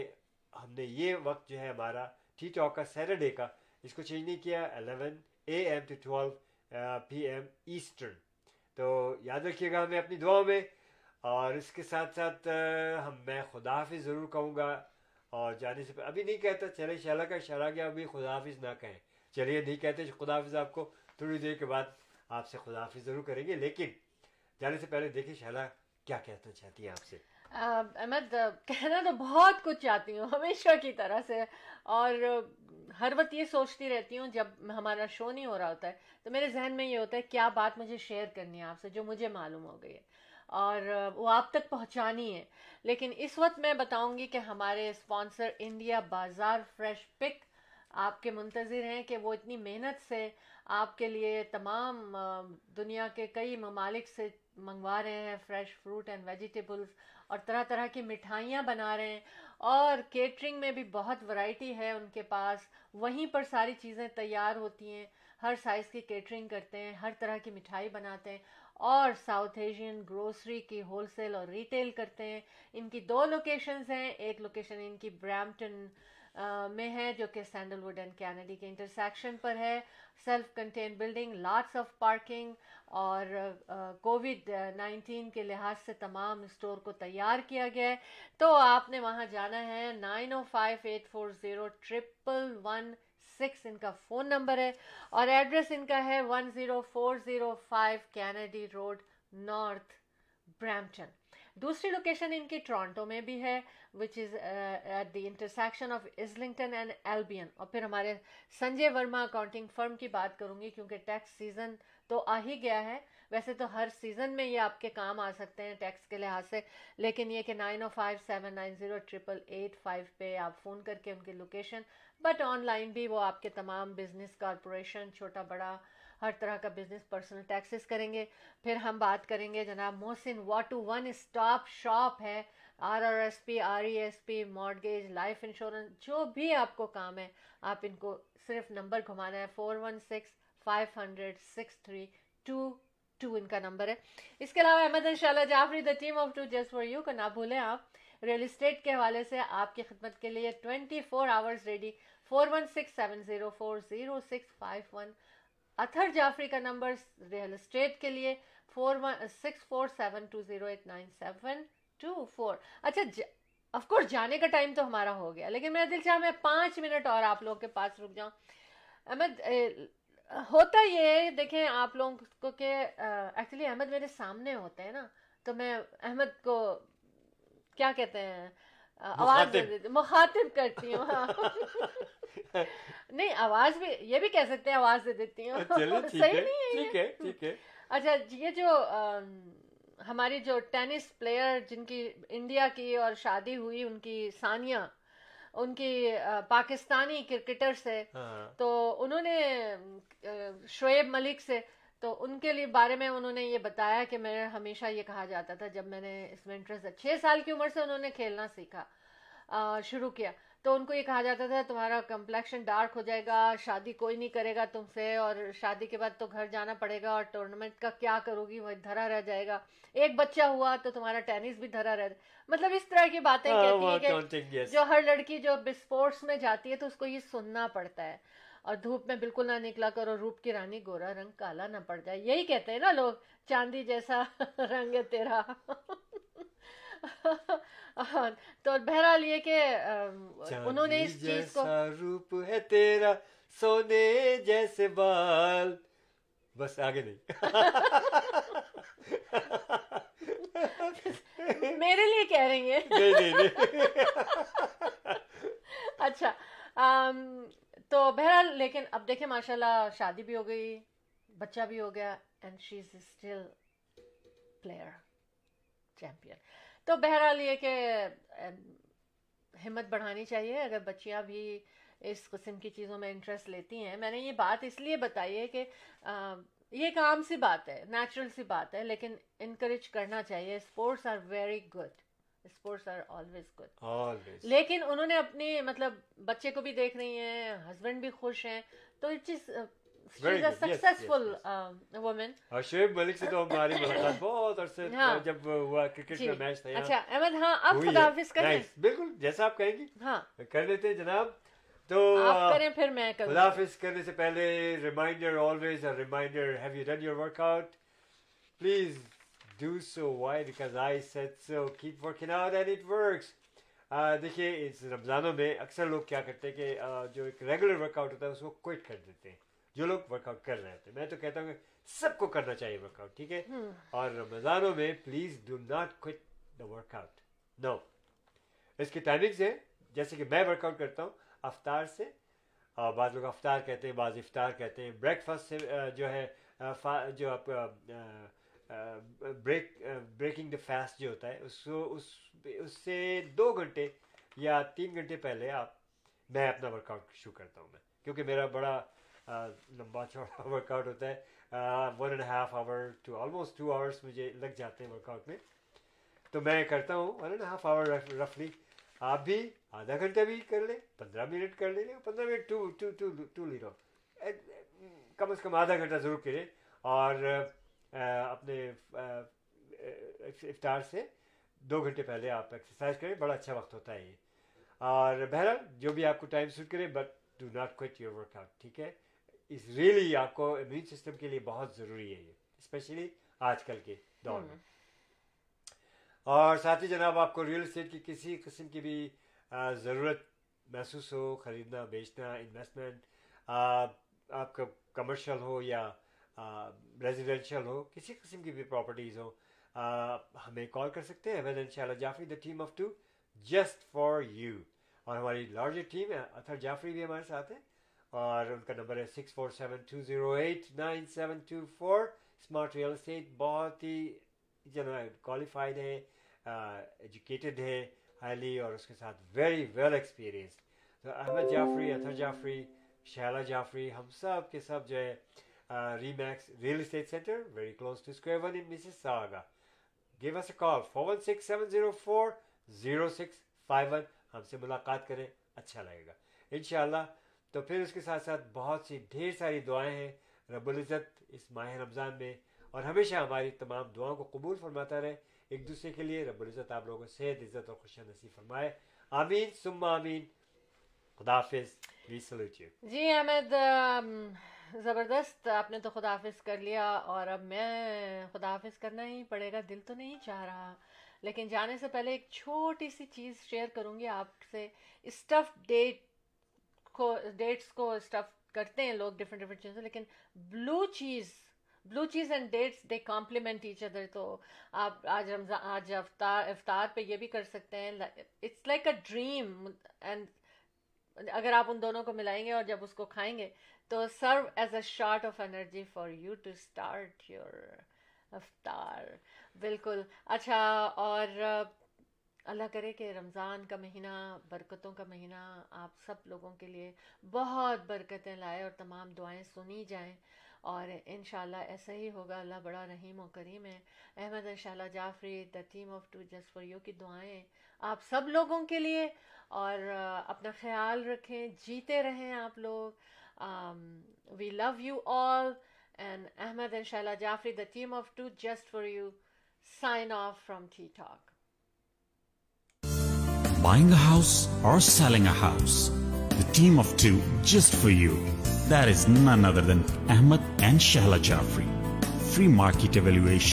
ہم نے یہ وقت جو ہے ہمارا ٹی ٹاک کا سیٹرڈے کا اس کو چینج نہیں کیا eleven a m to twelve p m eastern تو یاد رکھیے گا ہمیں اپنی دعاؤں میں اور اس کے ساتھ ساتھ ہم میں خدا حافظ ضرور کہوں گا اور جانے سے ابھی نہیں کہتا چلے شاہ کا اشارہ گیا ابھی خدا حافظ نہ کہیں چلیے نہیں کہتے خدا حافظ آپ کو تھوڑی دیر کے بعد آپ سے خدا حافظ ضرور کریں گے لیکن جانے سے سے پہلے دیکھیں شہلا کیا کہنا چاہتی ہیں آپ احمد کہنا تو بہت کچھ چاہتی ہوں ہمیشہ کی طرح سے اور ہر وقت یہ سوچتی رہتی ہوں جب ہمارا شو نہیں ہو رہا ہوتا ہے تو میرے ذہن میں یہ ہوتا ہے کیا بات مجھے شیئر کرنی ہے آپ سے جو مجھے معلوم ہو گئی ہے اور وہ آپ تک پہنچانی ہے لیکن اس وقت میں بتاؤں گی کہ ہمارے sponsor India Bazaar Fresh Pick آپ کے منتظر ہیں کہ وہ اتنی محنت سے آپ کے لیے تمام دنیا کے کئی ممالک سے منگوا رہے ہیں فریش فروٹ اینڈ ویجیٹیبلس اور طرح طرح کی مٹھائیاں بنا رہے ہیں اور کیٹرنگ میں بھی بہت ورائٹی ہے ان کے پاس وہیں پر ساری چیزیں تیار ہوتی ہیں ہر سائز کی کیٹرنگ کرتے ہیں ہر طرح کی مٹھائی بناتے ہیں اور ساؤتھ ایشین گروسری کی ہول سیل اور ریٹیل کرتے ہیں ان کی دو لوکیشنز ہیں ایک لوکیشن ان کی برامٹن میں ہے جو کہ سینڈل وڈ اینڈ کینیڈی کے انٹرسیکشن پر ہے self contain building lots of parking اور کووڈ نائنٹین کے لحاظ سے تمام اسٹور کو تیار کیا گیا ہے تو آپ نے وہاں جانا ہے nine O five eight four zero triple one six ان کا فون نمبر ہے اور ایڈریس ان کا ہے one zero four zero five Kennedy Road North Brampton دوسری لوکیشن ان کی ٹورانٹو میں بھی ہے which is at the intersection of Islington and Albion اور پھر ہمارے سنجے ورما اکاؤنٹنگ فرم کی بات کروں گی کیونکہ ٹیکس سیزن تو آ ہی گیا ہے ویسے تو ہر سیزن میں یہ آپ کے کام آ سکتے ہیں ٹیکس کے لحاظ سے لیکن یہ کہ nine O five seven nine zero triple eight five پہ آپ فون کر کے ان کی لوکیشن بٹ آن لائن بھی وہ آپ کے تمام بزنس کارپوریشن چھوٹا بڑا ہر طرح کا بزنس پرسنل ٹیکسز کریں گے پھر ہم بات کریں گے جناب Mohsin Wattoo one stop shop ہے R R S P R E S P mortgage life insurance جو بھی آپ کو کام ہے آپ ان کو صرف نمبر گھمانا ہے four one six five hundred six three two two ان کا نمبر ہے اس کے علاوہ Ahmed Inshallah Jafri the team of two just for you کو نہ بھولیں آپ ریئل اسٹیٹ کے حوالے سے آپ کی خدمت کے لیے twenty four hours ready four one six seven zero four zero six five one Athar Jafri کا نمبر ریئل اسٹیٹ کے لیے four one six four seven two zero eight nine seven two four اچھا of course جانے کا time تو ہمارا ہو گیا لیکن میرا دل چاہ میں پانچ منٹ اور آپ لوگ کے پاس رک جاؤں احمد ہوتا یہ ہے دیکھیں آپ لوگوں کو کہ ایکچولی احمد میرے سامنے ہوتے ہیں نا تو میں احمد کو کیا کہتے ہیں آواز مخاطب کرتی ہوں نہیں آواز بھی یہ بھی کہہ سکتے ہیں آواز دے دیتی ہوں اچھا، صحیح نہیں ہے اچھا یہ جو ہماری جو ٹینس پلیئر جن کی انڈیا کی اور شادی ہوئی ان کی ثانیہ ان کی پاکستانی کرکٹر سے ہاں۔ تو انہوں نے شعیب ملک سے تو ان کے لیے بارے میں انہوں نے یہ بتایا کہ میں ہمیشہ یہ کہا جاتا تھا جب میں نے اس میں انٹرسٹ چھ سال کی عمر سے انہوں نے کھیلنا سیکھا شروع کیا تو ان کو یہ کہا جاتا تھا تمہارا کمپلیکشن ڈارک ہو جائے گا شادی کوئی نہیں کرے گا تم سے اور شادی کے بعد تو گھر جانا پڑے گا اور ٹورنامنٹ کا کیا کرو گی وہ دھرا رہ جائے گا ایک بچہ ہوا تو تمہارا ٹینس بھی دھرا رہ مطلب اس طرح کی باتیں ہاں، کہتی ہیں کہ جو ہر لڑکی جو اسپورٹس میں جاتی ہے تو اس کو یہ سننا پڑتا ہے اور دھوپ میں بالکل نہ نکلا کرو روپ کی رانی گورا رنگ کالا نہ پڑ جائے یہی کہتے ہیں نا لوگ چاندی جیسا رنگ ہے تیرا تو بہرحال یہ کہ انہوں نے اس چیز کو روپ ہے تیرا سونے جیسے بال بس آگے نہیں میرے لیے کہہ رہی ہے اچھا تو بہرحال لیکن اب دیکھے ماشاء اللہ شادی بھی ہو گئی بچہ بھی ہو گیا and she is still player champion تو بہرحال یہ کہ ہمت بڑھانی چاہیے اگر بچیاں بھی اس قسم کی چیزوں میں انٹرسٹ لیتی ہیں میں نے یہ بات اس لیے بتائی ہے کہ یہ ایک عام سی بات ہے نیچرل سی بات ہے لیکن انکریج کرنا چاہیے sports are very good sports are always good لیکن انہوں نے اپنی مطلب بچے کو بھی دیکھ رہی ہیں ہسبینڈ بھی خوش ہیں تو یہ چیز شعیب ملک سے تو ہماری ملاقات بہت جب کرکٹ کا میچ تھا بالکل جیسا آپ کہیں گے کر لیتے جناب تو دیکھیے اس رمضانوں میں اکثر لوگ کیا کرتے ہیں کہ جو ایک ریگولر ورک آؤٹ ہوتا ہے اس کو کوئٹ کر دیتے ہیں جو لوگ ورک آؤٹ کر رہے ہیں میں تو کہتا ہوں کہ سب کو کرنا چاہیے ورک آؤٹ ٹھیک ہے اور رمضانوں میں please do not quit the workout no اس کی تعمیر سے جیسے کہ میں ورک آؤٹ کرتا ہوں افطار سے اور بعض لوگ افطار کہتے ہیں بعض افطار کہتے ہیں بریک فاسٹ سے جو ہے جو آپ کا بریک بریکنگ دا فاسٹ جو ہوتا ہے اس کو اس اس سے دو گھنٹے یا تین گھنٹے پہلے آپ میں اپنا ورک آؤٹ شروع کرتا ہوں میں کیونکہ میرا بڑا لمبا چوڑا ورک آؤٹ ہوتا ہے one and half hour to almost two hours مجھے لگ جاتے ہیں ورک آؤٹ میں تو میں کرتا ہوں ون اینڈ ہاف آور رفلی آپ بھی آدھا گھنٹہ بھی کر لیں پندرہ منٹ کر لیں پندرہ minute two two two two لے لو کم از کم آدھا گھنٹہ ضرور کریں اور اپنے افطار سے دو گھنٹے پہلے آپ ایکسرسائز کریں بڑا اچھا وقت ہوتا ہے یہ اور بہرحال جو بھی آپ کو ٹائم سوٹ کرے but do not quit your workout ٹھیک ہے اس ریلی آپ کو امیون سسٹم کے لیے بہت ضروری ہے یہ اسپیشلی آج کل کے دور میں اور ساتھ ہی جناب آپ کو ریئل اسٹیٹ کی کسی قسم کی بھی ضرورت محسوس ہو خریدنا بیچنا انویسٹمنٹ آپ کا کمرشل ہو یا ریزیڈینشیل ہو کسی قسم کی بھی پراپرٹیز ہو ہمیں کال کر سکتے ہیں ان شاء اللہ Jafri the team of two just for you اور ہماری لارجر ٹیم ہے اتھر جعفری بھی ہمارے ساتھ ہے اور ان کا نمبر ہے six four seven two zero eight nine seven two four smart real estate بہت ہی جو نا کوالیفائڈ ہے ایجوکیٹڈ ہے ہائیلی اور اس کے ساتھ ویری ویل ایکسپیرئنسڈ تو احمد جعفری اطہر جعفری شہلا جعفری ہم سب کے سب جو ہے Remax real estate centre very close to square one in Mrs Saga give us a call four one six seven zero four zero six five one ہم سے ملاقات کریں اچھا لگے گا ان شاء اللہ تو پھر اس کے ساتھ ساتھ بہت سی ڈھیر ساری دعائیں ہیں رب العزت اس ماہ رمضان میں اور ہمیشہ ہماری تمام دعاؤں کو قبول فرماتا رہے ایک دوسرے کے لیے رب العزت آپ لوگوں صحت عزت اور نصیب فرمائے آمین آمین سم خدا حافظ جی احمد زبردست آپ نے تو خدا حافظ کر لیا اور اب میں خدا حافظ کرنا ہی پڑے گا دل تو نہیں چاہ رہا لیکن جانے سے پہلے ایک چھوٹی سی چیز شیئر کروں گی آپ سے اسٹف ڈیٹ کو کو ڈیٹس اسٹف کرتے ہیں لوگ ڈفرینٹ ڈفرنٹ چیزوں لیکن blue cheese blue cheese and dates they complement each other تو آپ آج آج رمضان افطار افطار پہ یہ بھی کر سکتے ہیں it's like a dream and اگر آپ ان دونوں کو ملائیں گے اور جب اس کو کھائیں گے تو serve as a sort of energy for you to start your iftar بالکل اچھا اور اللہ کرے کہ رمضان کا مہینہ برکتوں کا مہینہ آپ سب لوگوں کے لیے بہت برکتیں لائے اور تمام دعائیں سنی جائیں اور انشاءاللہ ایسا ہی ہوگا اللہ بڑا رحیم و کریم ہے احمد ان شاء اللہ Jafri the team of two just for you کی دعائیں آپ سب لوگوں کے لیے اور اپنا خیال رکھیں جیتے رہیں آپ لوگ we love you all and Ahmad ان شاء اللہ Jafri the team of two just for you sign off from ٹھیک ٹھاک Buying a house or selling a house, the team of two just for you. That is none other than Ahmed and Shahla Jaffrey. Free market evaluation.